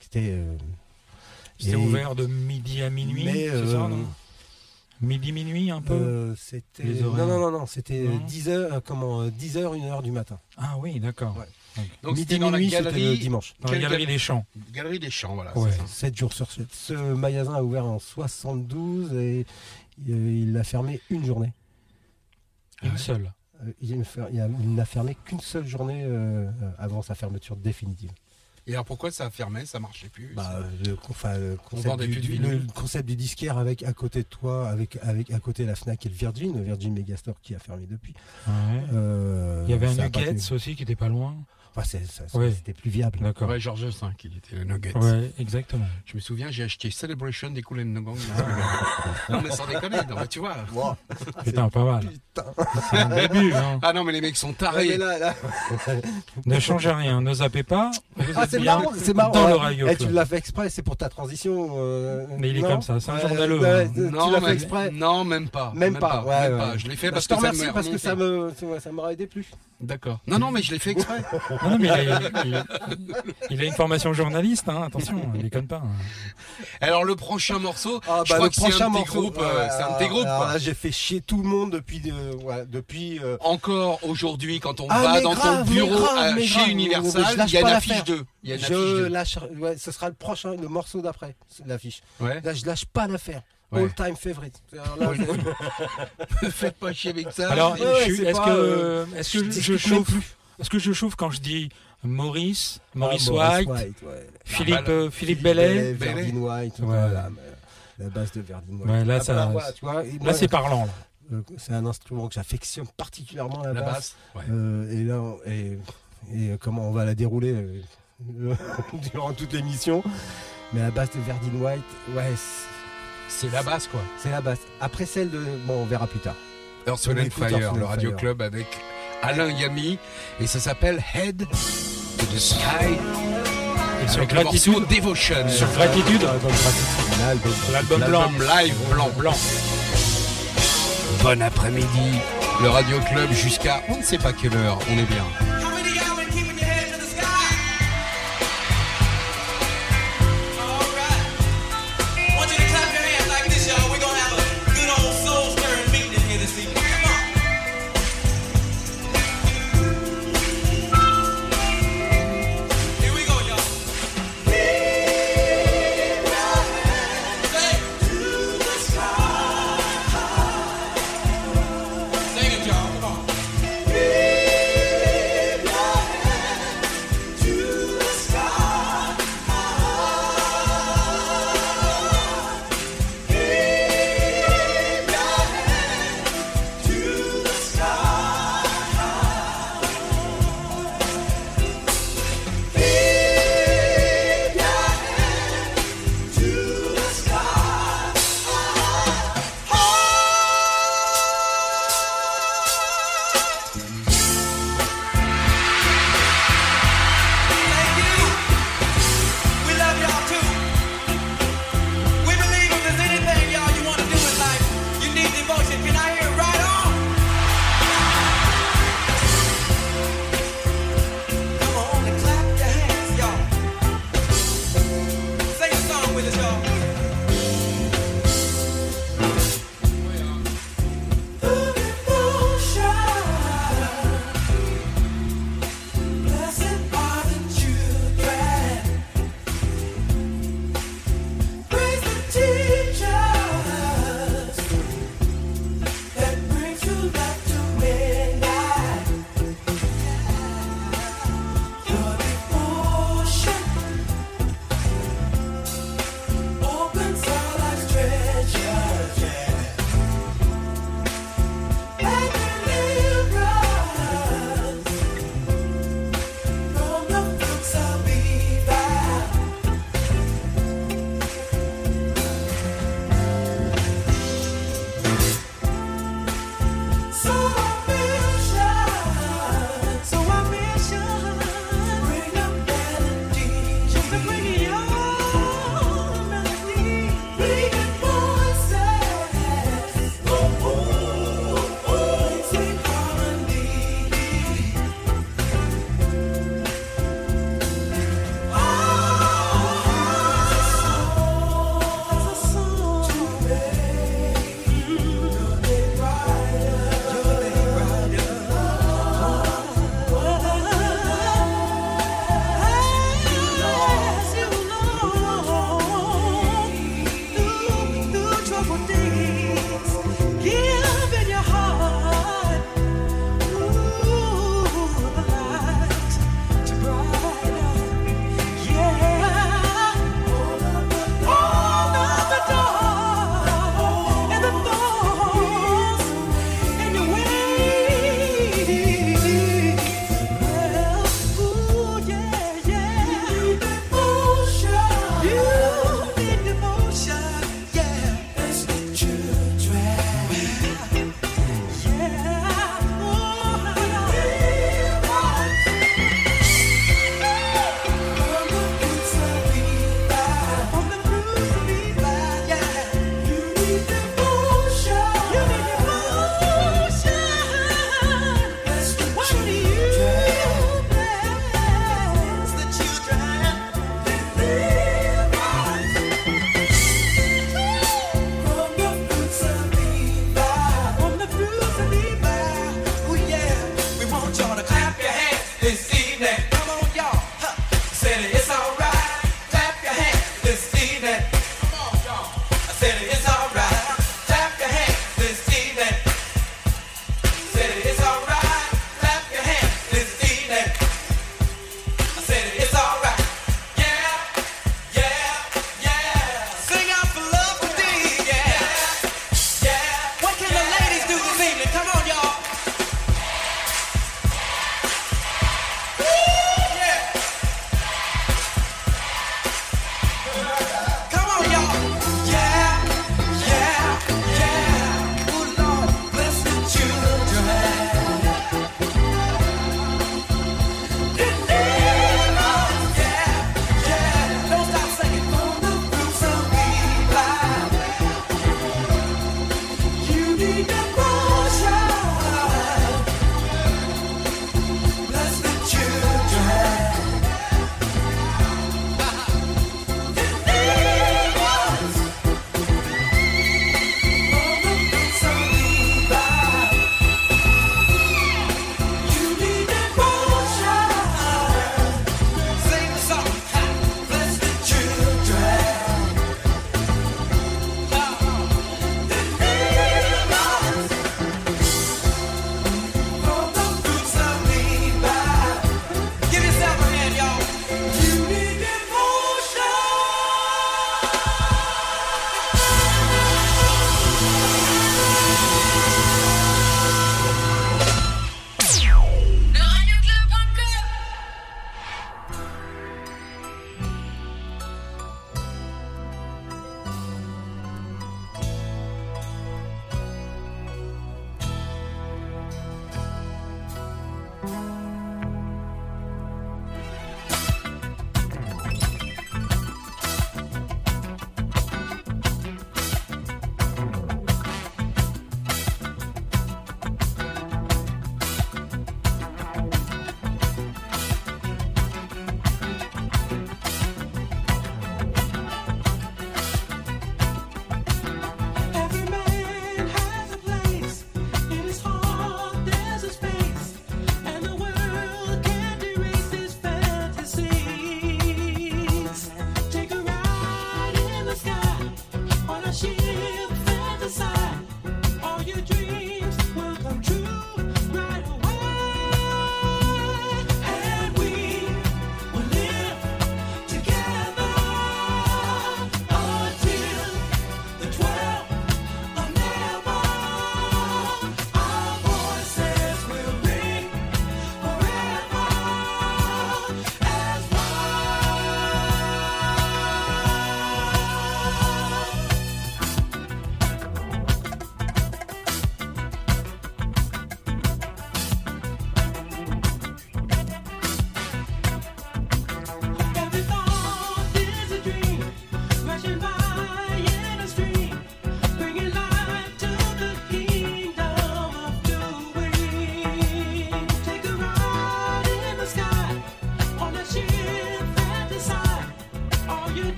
Speaker 3: C'était euh,
Speaker 2: ouvert de midi à minuit,
Speaker 3: Mais,
Speaker 2: c'est
Speaker 3: euh,
Speaker 2: ça, non? Midi, minuit, un peu
Speaker 3: euh, c'était non
Speaker 2: horaires.
Speaker 3: non non non c'était
Speaker 2: Non
Speaker 3: 10 heures euh, comment 10 heures 1 heure du matin.
Speaker 2: Ah oui, d'accord.
Speaker 3: Ouais.
Speaker 1: Donc
Speaker 3: Midi
Speaker 1: c'était dans la
Speaker 3: minuit c'était le
Speaker 1: galerie,
Speaker 3: dimanche.
Speaker 2: Dans la galerie
Speaker 1: galerie
Speaker 2: des Champs.
Speaker 1: galerie des Champs, voilà.
Speaker 2: Ouais.
Speaker 1: c'est ça.
Speaker 3: 7 jours sur 7. Ce magasin a ouvert en 72 et euh, il a fermé une journée.
Speaker 2: Une
Speaker 1: ouais.
Speaker 2: seule.
Speaker 3: Euh, Il n'a fermé qu'une seule journée euh, euh, avant sa fermeture définitive.
Speaker 1: Et alors pourquoi ça a fermé, ça marchait plus
Speaker 3: Bah, euh, le, enfin, le concept du,
Speaker 1: plus
Speaker 3: du- le concept du disquaire avec à côté de toi, avec, avec à côté la Fnac et le Virgin, le Virgin Megastore qui a fermé depuis.
Speaker 2: Ouais.
Speaker 3: Euh,
Speaker 2: Il y avait un Nuggets aussi qui était pas loin.
Speaker 3: Enfin, c'est- ça- ça-
Speaker 2: Ouais.
Speaker 3: C'était plus viable.
Speaker 2: D'accord.
Speaker 1: Ouais, Georges V, il était le Nuggets.
Speaker 2: Ouais, exactement.
Speaker 1: Je me souviens, j'ai acheté Celebration des Cool and Gang. non, mais sans déconner, non, mais tu vois. [LAUGHS]
Speaker 2: Putain, pas mal.
Speaker 3: putain.
Speaker 2: C'est un début. Hein.
Speaker 1: Ah non, mais les mecs sont tarés.
Speaker 3: là, là. [LAUGHS]
Speaker 2: Ne changez rien, ne zappez pas. Vous
Speaker 3: Ah, c'est marrant, c'est marrant.
Speaker 2: Dans le.
Speaker 3: Eh, tu l'as fait exprès, c'est pour ta transition. euh,
Speaker 2: Mais il est
Speaker 3: non
Speaker 2: comme ça, c'est un
Speaker 3: Ouais,
Speaker 2: journaleux,
Speaker 3: ouais,
Speaker 2: hein.
Speaker 3: tu
Speaker 1: Non,
Speaker 3: l'as fait
Speaker 1: même,
Speaker 3: exprès.
Speaker 1: non, même pas.
Speaker 3: Même pas, ouais,
Speaker 1: même pas. Je l'ai fait
Speaker 3: Bah,
Speaker 1: parce
Speaker 3: je te
Speaker 1: que ça
Speaker 3: remercie
Speaker 1: me
Speaker 3: parce que ça
Speaker 1: remonté.
Speaker 3: me, ça m'a- ça m'aurait aidé plus.
Speaker 1: D'accord. Non, non, mais je l'ai fait exprès. [LAUGHS]
Speaker 2: Non, non, mais il a, il- il a une formation journaliste, hein, attention, il déconne pas.
Speaker 1: Alors le prochain morceau,
Speaker 3: Ah,
Speaker 1: je
Speaker 3: bah,
Speaker 1: crois
Speaker 3: le
Speaker 1: que c'est un
Speaker 3: morceau,
Speaker 1: groupe. euh, c'est un
Speaker 3: alors-
Speaker 1: petit groupe.
Speaker 3: alors
Speaker 1: quoi.
Speaker 3: là, j'ai fait chier tout le monde depuis, euh, ouais, depuis. euh,
Speaker 1: Encore aujourd'hui, quand on
Speaker 3: Ah,
Speaker 1: va dans
Speaker 3: grave,
Speaker 1: ton bureau
Speaker 3: grave, mais
Speaker 1: chez
Speaker 3: grave,
Speaker 1: Universal, il y a une affiche
Speaker 3: l'affaire.
Speaker 1: 2. Il y a une affiche
Speaker 3: je
Speaker 1: 2.
Speaker 3: lâche, ouais, ce sera le prochain, le morceau d'après, l'affiche.
Speaker 1: Ouais.
Speaker 3: Là, je lâche pas l'affaire.
Speaker 1: Ouais.
Speaker 3: All time favorite. Alors là, je- [LAUGHS]
Speaker 1: Faites pas chier avec ça.
Speaker 2: Alors, est-ce
Speaker 3: pas,
Speaker 2: que,
Speaker 3: euh,
Speaker 2: est-ce que je, je chauffe Est-ce que je chauffe quand je dis Maurice, Maurice
Speaker 3: Ah,
Speaker 2: White,
Speaker 3: ouais.
Speaker 2: Philippe,
Speaker 1: bah,
Speaker 2: euh, Philippe Bellet.
Speaker 3: Verdine White,
Speaker 2: Ouais.
Speaker 3: voilà, la base de Verdine White.
Speaker 2: Ouais, là,
Speaker 3: Ah,
Speaker 2: ça-
Speaker 3: bah, voilà, tu vois, et moi,
Speaker 2: Là, c'est parlant. Là.
Speaker 3: euh, c'est un instrument que j'affectionne particulièrement la,
Speaker 1: La
Speaker 3: basse.
Speaker 1: basse. Ouais.
Speaker 3: Euh, et là, et, et comment on va la dérouler euh, [LAUGHS] durant toute l'émission. Mais la basse de Verdine White, ouais, c'est-
Speaker 1: la basse, quoi.
Speaker 3: c'est la basse. Après celle de, bon, on verra plus tard.
Speaker 1: Earth, Wind Fire, le Radio
Speaker 3: Fire.
Speaker 1: Club avec Alain Yami. Et ça s'appelle Head to the Sky.
Speaker 2: Et sur
Speaker 1: Avec
Speaker 2: Gratitude,
Speaker 1: Devotion.
Speaker 2: sur Gratitude,
Speaker 3: L'album.
Speaker 2: l'album blanc.
Speaker 1: Live blanc.
Speaker 2: Blanc.
Speaker 1: Bon après-midi. Le Radio Club jusqu'à on ne sait pas quelle heure. On est bien.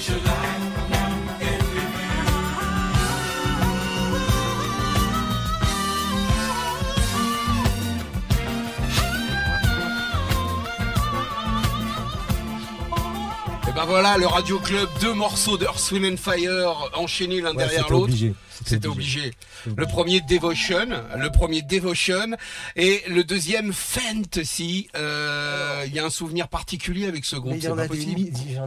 Speaker 1: sugar. Voilà, le Radio Club, deux morceaux d'Earth, Wind and Fire enchaînés l'un
Speaker 3: Ouais,
Speaker 1: derrière l'autre.
Speaker 3: obligé.
Speaker 1: C'était obligé. Le premier Devotion, le premier Devotion, et le deuxième Fantasy. Euh, Il y a un souvenir particulier avec ce groupe,
Speaker 3: j'en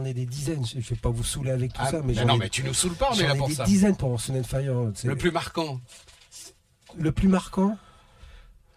Speaker 3: ai des dizaines. Je, je vais pas vous saouler avec tout
Speaker 1: Ah,
Speaker 3: ça, mais
Speaker 1: bah non,
Speaker 3: ai,
Speaker 1: mais tu nous saoules pas, on est
Speaker 3: j'en
Speaker 1: là
Speaker 3: ai des
Speaker 1: ça.
Speaker 3: dizaines pour Sun and Fire. C'est-
Speaker 1: Le plus marquant,
Speaker 3: le plus marquant.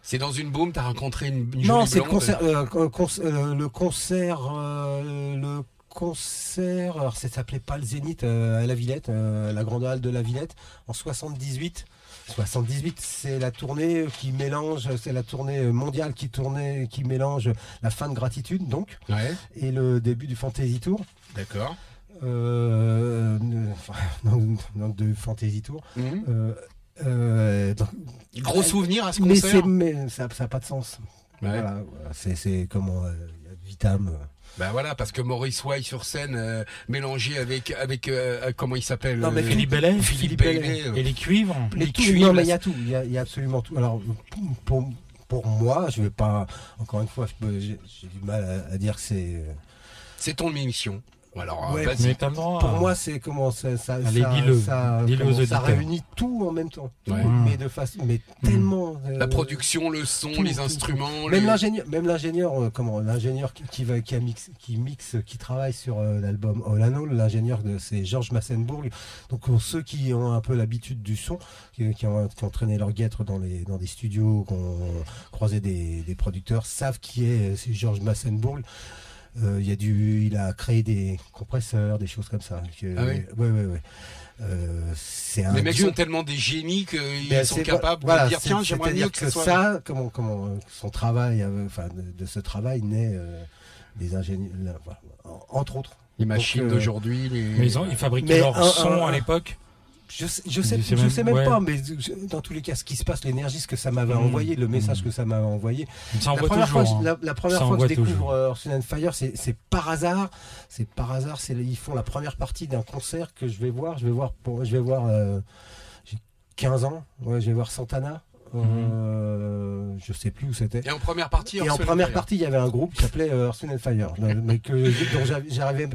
Speaker 1: c'est dans une boom, t'as rencontré une, une
Speaker 3: Non, c'est le concert, euh, con- euh, le concert, euh, le concert. Alors, ça s'appelait pas le Zénith euh, à la Villette, euh, la grande halle de la Villette, en 78. 78, c'est la tournée qui mélange, c'est la tournée mondiale qui tournait, qui mélange la fin de Gratitude, donc,
Speaker 1: Ouais,
Speaker 3: et le début du Fantasy Tour.
Speaker 1: d'accord.
Speaker 3: Euh, [LAUGHS] donc, de Fantasy Tour.
Speaker 1: Mhm.
Speaker 3: Euh, euh,
Speaker 1: Gros souvenir à ce
Speaker 3: mais
Speaker 1: concert.
Speaker 3: c'est mais ça n'a pas de sens.
Speaker 1: Ouais.
Speaker 3: Voilà, c'est comment euh, Vitam. Euh.
Speaker 1: Bah voilà, parce que Maurice Way sur scène, euh, mélangé avec, avec euh, comment il s'appelle
Speaker 3: Non, mais
Speaker 1: euh,
Speaker 2: Philippe Bellet
Speaker 1: Philippe
Speaker 3: Philippe Bellet.
Speaker 1: Euh,
Speaker 2: et les cuivres.
Speaker 1: Les
Speaker 3: tout,
Speaker 1: cuivres,
Speaker 3: non, mais il y a tout, il y a, il y a absolument tout. Alors pour, pour, pour moi, je vais pas encore une fois, j'ai du mal à, à dire que c'est. euh,
Speaker 1: c'est ton émission. Alors, euh,
Speaker 3: Ouais,
Speaker 2: le droit.
Speaker 3: Pour moi, c'est comment ça, ça,
Speaker 2: Allez,
Speaker 3: ça,
Speaker 2: dis-le.
Speaker 3: ça, comment ça réunit tout en même temps. Tout,
Speaker 1: Ouais.
Speaker 3: Mais de façon, mais tellement. euh,
Speaker 1: La production, le son,
Speaker 3: tout,
Speaker 1: les
Speaker 3: tout,
Speaker 1: instruments.
Speaker 3: Même
Speaker 1: les-
Speaker 3: l'ingénieur, même l'ingénieur, euh, comment, l'ingénieur qui, qui va, qui a mix, qui mixe, qui travaille sur euh, l'album Olano, l'ingénieur de, c'est Georges Massenbourg. Donc pour ceux qui ont un peu l'habitude du son, qui, qui ont, qui ont traîné leur guêtre dans les, dans des studios, qui ont croisé des, des producteurs, savent qui est, euh, c'est Georges Massenbourg. Euh, il y a du, il a créé des compresseurs, des choses comme ça. Que-
Speaker 1: Ah oui
Speaker 3: ouais, ouais, ouais. Euh, un
Speaker 1: Les mecs
Speaker 3: dieu.
Speaker 1: sont tellement des génies qu'ils
Speaker 3: Mais
Speaker 1: sont capables
Speaker 3: voilà,
Speaker 1: de dire tiens, j'aimerais mieux que,
Speaker 3: que
Speaker 1: ce soit.
Speaker 3: ça, comment, comment, euh, son travail, euh, enfin, de, de ce travail naît euh, des ingénieurs, là, voilà, en- entre autres.
Speaker 1: Les machines
Speaker 3: euh,
Speaker 1: d'aujourd'hui. Les...
Speaker 2: Mais ils, ont, ils fabriquaient
Speaker 3: Mais
Speaker 2: leur
Speaker 3: un-
Speaker 2: son
Speaker 3: un-
Speaker 2: à l'époque.
Speaker 3: Je sais, je sais,
Speaker 2: Je sais même-
Speaker 3: sais même
Speaker 2: ouais.
Speaker 3: pas, mais je- dans tous les cas, ce qui se passe, l'énergie, ce que ça m'avait
Speaker 2: Mm.
Speaker 3: envoyé, le message
Speaker 2: Mm.
Speaker 3: que ça m'avait envoyé.
Speaker 2: Ça
Speaker 3: La première, fois,
Speaker 2: toujours.
Speaker 3: que-
Speaker 2: hein.
Speaker 3: la, la première
Speaker 2: Ça
Speaker 3: fois que je découvre euh, and Fire, c'est par hasard. C'est par hasard. C'est ils font la première partie d'un concert que je vais voir. Je vais voir pour, je vais voir. euh, J'ai 15 ans. Ouais, je vais voir Santana. Euh, Je sais plus où c'était.
Speaker 1: Et en première partie,
Speaker 3: Et en première partie, il y avait un groupe qui s'appelait euh, Wind and Fire, euh, mais [LAUGHS] que dont j'avais- j'arrivais,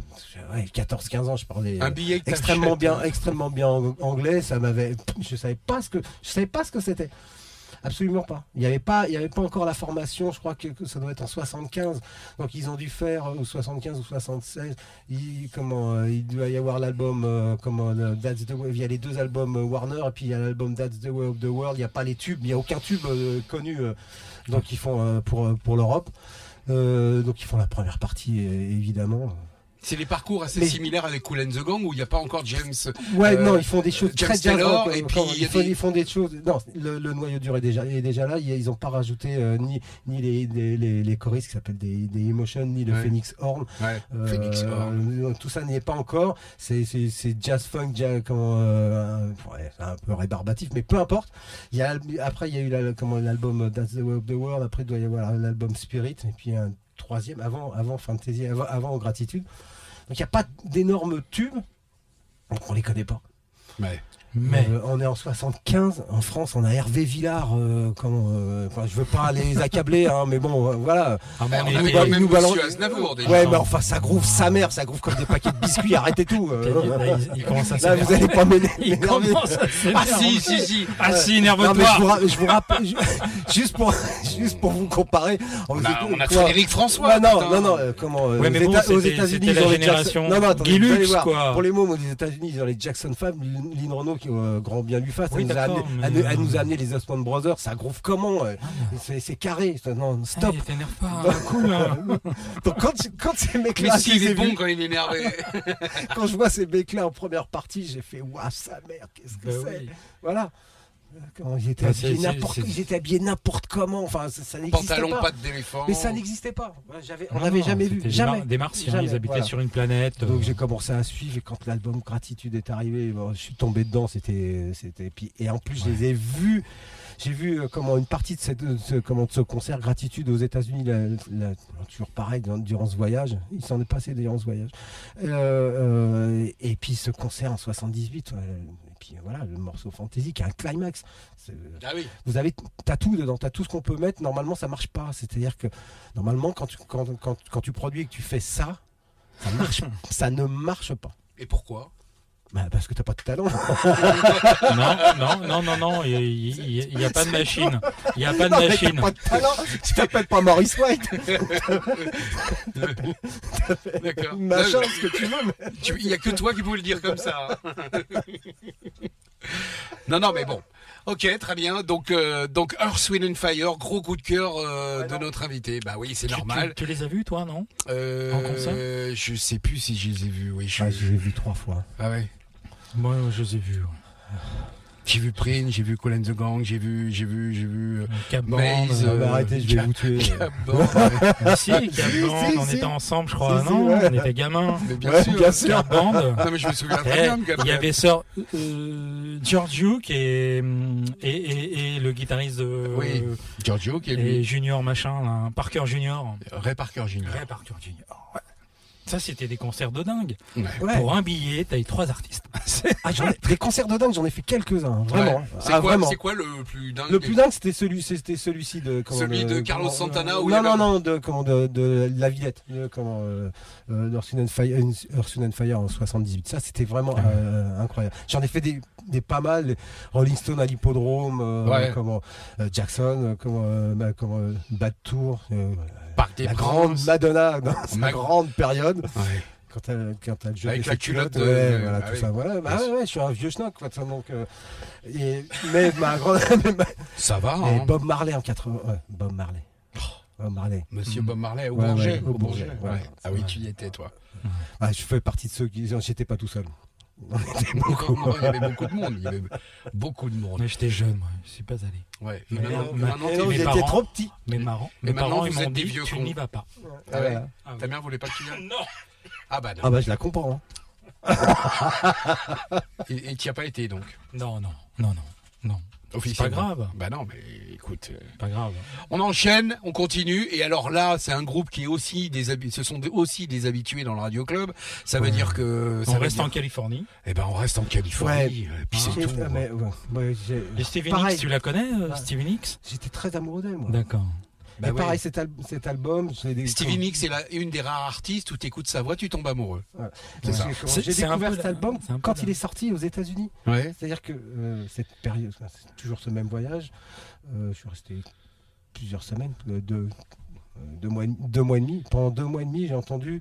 Speaker 3: ouais, 14-15 ans, je parlais
Speaker 1: un
Speaker 3: euh,
Speaker 1: billet que
Speaker 3: extrêmement bien, extrêmement bien en- anglais. Ça m'avait, je savais pas ce que, je savais pas ce que c'était. Absolument pas. Il n'y avait pas, il avait pas encore la formation. Je crois que, ça doit être en 75. Donc ils ont dû faire euh, ou 75 ou 76. Il, comment, euh, il doit y avoir l'album, euh, comment. Il y a les deux albums Warner et puis il y a l'album That's the Way of the World. Il n'y a pas les tubes. Il n'y a aucun tube connu. donc ils font pour pour l'Europe. Donc ils font la première partie évidemment.
Speaker 1: C'est des parcours assez
Speaker 3: Mais-
Speaker 1: similaires avec Cool and the Gang où il n'y a pas encore James.
Speaker 3: Ouais,
Speaker 1: Euh,
Speaker 3: non, ils font des choses
Speaker 1: James
Speaker 3: très jazz
Speaker 1: Taylor,
Speaker 3: rock,
Speaker 1: et
Speaker 3: euh,
Speaker 1: puis
Speaker 3: ils, font,
Speaker 1: des-
Speaker 3: ils font des choses. Non, le, le noyau dur est déjà, est déjà là. Ils, ils ont pas rajouté euh, ni, ni les, les, les, les choristes qui s'appellent des, des Emotions, ni le
Speaker 1: Ouais.
Speaker 3: Phoenix Horn.
Speaker 1: Ouais,
Speaker 3: Euh,
Speaker 1: Phoenix Horn.
Speaker 3: tout ça n'y est pas encore. C'est, c'est, c'est jazz funk, jazz, comment, euh, un- ouais, c'est un peu rébarbatif, mais peu importe. Il y a, après, il y a eu l'album That's the Way of the World. Après, il doit y avoir l'album Spirit. Et puis un troisième, avant, avant Fantasy, avant, avant Gratitude. Donc, il n'y a pas d'énormes tubes. Donc, on les connaît pas.
Speaker 2: Mais
Speaker 3: Euh, on est en 75. En France, on a Hervé Villard. euh, comment, euh, enfin, je veux pas les [LAUGHS] accabler, hein, mais bon, euh, voilà.
Speaker 2: à mon
Speaker 1: on avait quand
Speaker 3: nous
Speaker 1: Aznavour déjà.
Speaker 3: Ouais, mais enfin, ça groove sa mère, ça groove comme des paquets de biscuits. Arrêtez tout. euh.
Speaker 2: Là, il, commence à
Speaker 3: Là, vous allez pas [LAUGHS] m'énerver.
Speaker 2: Il commence à
Speaker 1: Ah si, si, si.
Speaker 2: Ah si,
Speaker 3: Non, mais
Speaker 2: énerve-toi.
Speaker 3: je je vous rappelle, ju- [LAUGHS] juste pour, juste pour vous comparer.
Speaker 1: On a, on a
Speaker 3: quoi
Speaker 1: Frédéric François.
Speaker 3: Non, non, non, comment euh,
Speaker 2: Ouais, mais
Speaker 3: aux,
Speaker 2: bon,
Speaker 3: États-Unis, ils ont les Jackson. Non, non, attendez,
Speaker 2: quoi.
Speaker 3: Pour les mômes aux États-Unis, ils ont les Jackson 5, Lynn Renault euh, grand bien lui fasse.
Speaker 2: Oui,
Speaker 3: elle, nous a
Speaker 2: d'accord,
Speaker 3: amené,
Speaker 2: mais,
Speaker 3: elle, nous- elle
Speaker 2: euh,
Speaker 3: nous a amené les Osmond Brothers. Ça groove comment euh, C'est c'est carré. ça- Non, stop.
Speaker 2: Hey, t'énerve pas, [LAUGHS] cool. hein. [LAUGHS]
Speaker 3: Donc quand, quand ces
Speaker 1: Mais
Speaker 3: mecs-là,
Speaker 1: si, il est bon quand il est énervé. [LAUGHS]
Speaker 3: quand je vois ces mecs-là en première partie, j'ai fait waouh sa mère, qu'est-ce que
Speaker 2: Bah
Speaker 3: c'est
Speaker 2: oui.
Speaker 3: Voilà. Comment ils étaient habillés n'importe,
Speaker 2: c'est-
Speaker 3: ils étaient habillés n'importe comment. Enfin, ça, ça n'existait
Speaker 1: Pantalon,
Speaker 3: pas.
Speaker 1: d'éléphant.
Speaker 3: Mais ça n'existait pas. J'avais- on
Speaker 2: Non,
Speaker 3: n'avait
Speaker 2: non,
Speaker 3: jamais vu,
Speaker 2: c'était des
Speaker 3: jamais.
Speaker 2: mar- Des martiens,
Speaker 3: Jamais,
Speaker 2: ils habitaient
Speaker 3: voilà.
Speaker 2: sur une planète.
Speaker 3: Donc
Speaker 2: euh,
Speaker 3: j'ai commencé à suivre et quand l'album Gratitude est arrivé, bon, je suis tombé dedans. C'était, c'était puis et en plus je les ai vus. J'ai vu euh, comment une partie de, cette, de ce, comment, de ce concert Gratitude aux États-Unis, la- la- toujours pareil durant ce voyage. Il s'en est passé durant ce voyage. Euh, euh, et puis ce concert en 78. ouais, et puis voilà le morceau Fantasy qui a un climax. C'est-
Speaker 1: Ah oui.
Speaker 3: vous avez t'as tout dedans, t'as tout ce qu'on peut mettre. Normalement, ça marche pas. C'est-à-dire que normalement, quand tu quand, quand, quand tu produis et que tu fais ça, Ça marche, [LAUGHS] ça ne marche pas.
Speaker 1: Et pourquoi?
Speaker 3: Bah, parce que t'as pas de talent. [LAUGHS]
Speaker 2: Non, non, non, non, non, il n'y a pas de machine. Il n'y a pas de
Speaker 3: Non, mais
Speaker 2: machine.
Speaker 3: T'as pas de talent. [LAUGHS] Tu t'appelles pas Maurice White. [LAUGHS]
Speaker 1: D'accord.
Speaker 3: Machin, ce que tu veux.
Speaker 1: Il y a que toi qui pouvais le dire comme ça. non, non, mais bon. Ok, très bien. Donc, euh, donc Earth, Wind and Fire, gros coup de cœur euh, de notre invité. Bah oui, c'est
Speaker 2: Tu-
Speaker 1: normal.
Speaker 2: Tu, tu les as vus, toi, non?
Speaker 1: Euh,
Speaker 2: En concert?
Speaker 1: Je sais plus si je les ai vus. Oui, je...
Speaker 3: Ah, je l'ai vu trois fois.
Speaker 1: ah ouais.
Speaker 2: Moi, je les ai vus.
Speaker 1: J'ai vu Prince, j'ai vu Colin the Gang, j'ai vu, j'ai vu, j'ai vu. euh,
Speaker 2: Cap Band,
Speaker 1: Maze,
Speaker 2: euh,
Speaker 3: Ah, bah, arrêtez, je vais
Speaker 1: Cap-
Speaker 3: vous tuer. [LAUGHS]
Speaker 1: Cap Band, ouais.
Speaker 2: mais [LAUGHS] si, on
Speaker 3: si.
Speaker 2: était ensemble, je crois.
Speaker 3: Si,
Speaker 2: non,
Speaker 3: ouais.
Speaker 2: on était gamins.
Speaker 1: Mais bien
Speaker 3: Ouais,
Speaker 1: sûr.
Speaker 3: bien sûr.
Speaker 2: Cap Band.
Speaker 1: Non, mais je me souviens très
Speaker 2: Eh,
Speaker 1: bien
Speaker 2: il y avait Sir euh, Giorgio qui est hum, et, et, et le guitariste de
Speaker 1: Oui, Giorgio qui est
Speaker 2: et
Speaker 1: lui.
Speaker 2: Junior machin là, Parker Junior.
Speaker 1: Ray Parker Jr.
Speaker 2: Ray Parker Junior. Ouais. Ça c'était des concerts de dingue.
Speaker 1: Ouais.
Speaker 2: Pour un billet, t'as eu trois artistes. [LAUGHS]
Speaker 3: Ah, j'en ai- des concerts de dingue, j'en ai fait quelques-uns, vraiment.
Speaker 1: Ouais. C'est
Speaker 3: Ah,
Speaker 1: quoi,
Speaker 3: vraiment.
Speaker 1: c'est quoi le plus dingue
Speaker 3: Le plus dingue, c'était celui, c'était celui-ci de comment,
Speaker 1: Celui de Carlos
Speaker 3: comment,
Speaker 1: Santana
Speaker 3: euh,
Speaker 1: il y
Speaker 3: non,
Speaker 1: avait
Speaker 3: non,
Speaker 1: un-
Speaker 3: non, de comment de, de la Villette, de comment euh, euh, Wind and Fire, Earth, Wind and Fire en 78. Ça, c'était vraiment euh, incroyable. J'en ai fait des, des pas mal, Rolling Stone à l'hippodrome, euh,
Speaker 1: Ouais.
Speaker 3: comment euh, Jackson, euh, comment euh, bah, comment euh, Bad Tour, euh,
Speaker 1: Parc des
Speaker 3: la
Speaker 1: Princes.
Speaker 3: grande Madonna dans sa
Speaker 1: Ma-
Speaker 3: grande période.
Speaker 1: Ouais.
Speaker 3: Quand elle, quand elle
Speaker 1: Avec la culotte
Speaker 3: culottes,
Speaker 1: de-
Speaker 3: ouais,
Speaker 1: de-
Speaker 3: voilà,
Speaker 1: ah
Speaker 3: tout
Speaker 1: oui.
Speaker 3: ça, voilà. Bah, ouais, je suis un vieux schnock, quoi, ça, donc, euh, et, mais ma grande, [LAUGHS]
Speaker 1: Ça va,
Speaker 3: et
Speaker 1: hein.
Speaker 3: Bob Marley en 80, ouais, Bob Marley. Bob Marley.
Speaker 1: Monsieur Bob Marley au Bourget.
Speaker 3: au Bourget.
Speaker 1: Ah oui, tu y étais, toi.
Speaker 3: Ah, je fais partie de ceux qui, j'étais pas tout seul. On était beaucoup.
Speaker 1: Non, il y avait beaucoup de monde. Il y avait beaucoup de monde.
Speaker 2: Mais j'étais jeune, moi, je suis pas allé.
Speaker 1: Ouais.
Speaker 2: Mais
Speaker 1: maintenant,
Speaker 2: mais-
Speaker 1: maintenant,
Speaker 2: mes
Speaker 3: j'étais
Speaker 2: parents-
Speaker 3: trop petit.
Speaker 2: Mais marrant.
Speaker 1: Et
Speaker 2: Mes
Speaker 1: maintenant,
Speaker 2: parents ils
Speaker 1: vous êtes
Speaker 2: m'ont
Speaker 1: des
Speaker 2: dit
Speaker 1: vieux
Speaker 2: tu n'y vas pas.
Speaker 1: Ah ouais.
Speaker 2: Ah
Speaker 1: Ta mère voulait pas que tu y ailles
Speaker 2: Non.
Speaker 1: Ah bah non.
Speaker 3: Ah bah je la comprends. [LAUGHS]
Speaker 1: Et et tu n'y as pas été donc?
Speaker 2: Non, non, non, non, non. C'est pas
Speaker 1: Officiellement.
Speaker 2: grave.
Speaker 1: Bah non, mais écoute. euh,
Speaker 2: Pas grave.
Speaker 1: On enchaîne, on continue. Et alors là, c'est un groupe qui est aussi des ce sont des- aussi des habitués dans le Radio Club. Ça veut
Speaker 3: Ouais.
Speaker 1: dire que ça
Speaker 2: On reste
Speaker 1: dire-
Speaker 2: en Californie.
Speaker 1: Eh ben, on reste en Californie. Et puis c'est
Speaker 3: Et-
Speaker 1: tout.
Speaker 3: ah, mais, ouais, ouais,
Speaker 2: Et Stevie
Speaker 3: Pareil.
Speaker 2: Nicks, tu la connais, euh,
Speaker 3: Ouais.
Speaker 2: Stevie Nicks
Speaker 3: J'étais très amoureux d'elle, moi.
Speaker 2: D'accord.
Speaker 1: Bah
Speaker 3: et pareil, cet, al- cet album, des-
Speaker 1: Stevie Nicks, c'est la- une des rares artistes où tu écoutes sa voix, tu tombes amoureux.
Speaker 3: Ouais.
Speaker 1: C'est ça.
Speaker 3: J'ai découvert cet album quand il est sorti aux États-Unis.
Speaker 1: Ouais.
Speaker 3: C'est-à-dire que euh, cette période, c'est toujours ce même voyage. euh, je suis resté plusieurs semaines, euh, deux, deux, mois, et demi- deux mois et demi. Pendant deux mois et demi, j'ai entendu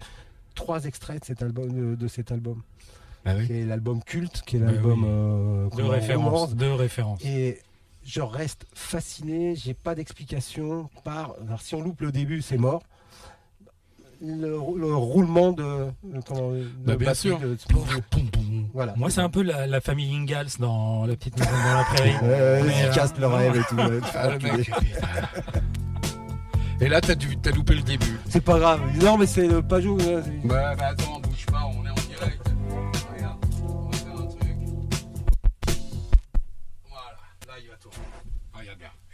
Speaker 3: trois extraits de cet album, de, de cet album,
Speaker 1: Bah oui.
Speaker 3: qui est l'album culte, qui est
Speaker 2: Bah
Speaker 3: l'album
Speaker 2: oui.
Speaker 3: euh,
Speaker 2: De référence.
Speaker 3: romance.
Speaker 2: De référence.
Speaker 3: Et je reste fasciné. J'ai pas d'explication. Par, alors si on loupe le début, c'est mort. Le, rou- le roulement de, de- comment, de
Speaker 1: Bah, bien sûr.
Speaker 3: de- voilà.
Speaker 2: Moi, c'est un peu la, la famille Ingalls dans La petite maison dans la prairie.
Speaker 3: Ouais,
Speaker 2: Mais,
Speaker 3: ils
Speaker 2: euh,
Speaker 3: cassent le rêve et tout. [LAUGHS] ouais.
Speaker 1: Ah, le mec, putain. Et là, t'as dû- t'as loupé le début.
Speaker 3: C'est pas grave. Non, mais c'est le là, c'est-
Speaker 1: Bah, bah attends, bouge pas,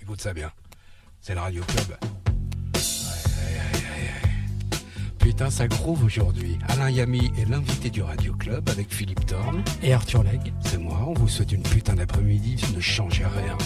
Speaker 1: écoute ça bien. C'est le Radio Club. Aïe, aïe, aïe, aïe. Putain, ça groove aujourd'hui. Alain Yami est l'invité du Radio Club avec Philippe Thorne.
Speaker 2: Et Arthur Legge.
Speaker 1: C'est moi, on vous souhaite une putain d'après-midi. Ne changez rien.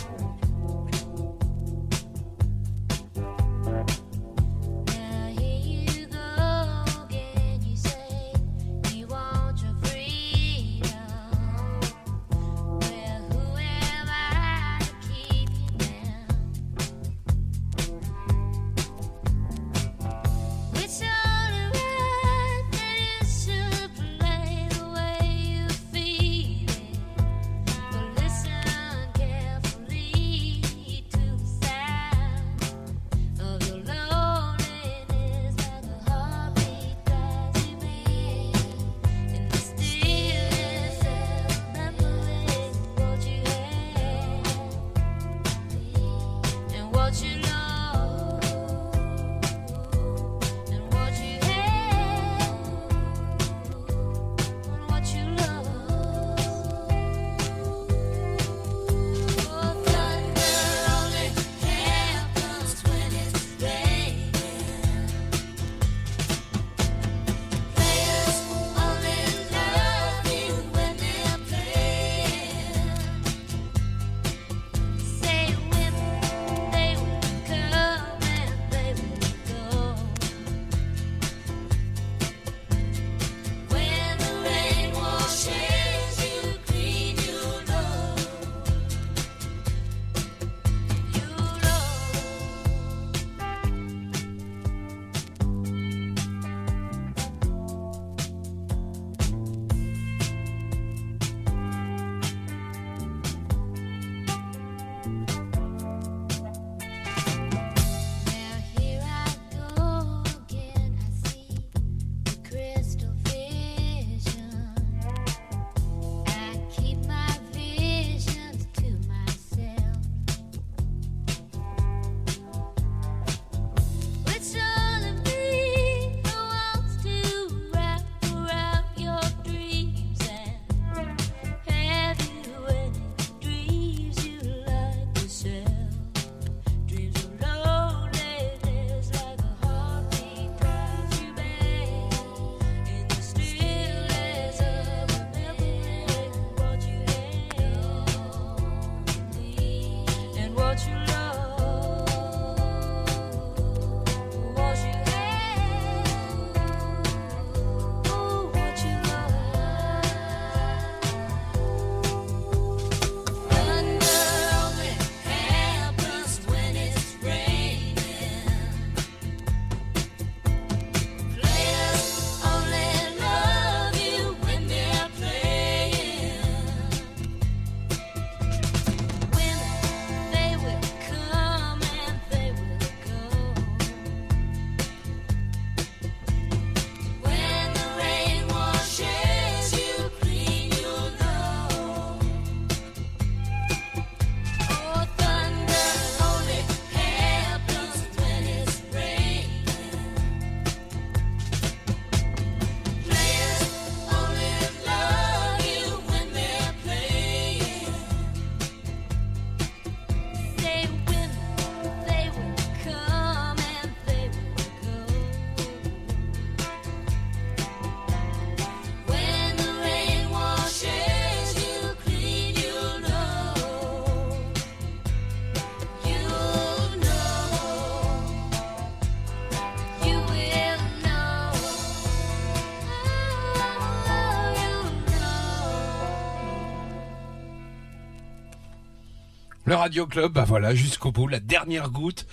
Speaker 1: Le Radio Club, bah voilà, jusqu'au bout, la dernière goutte.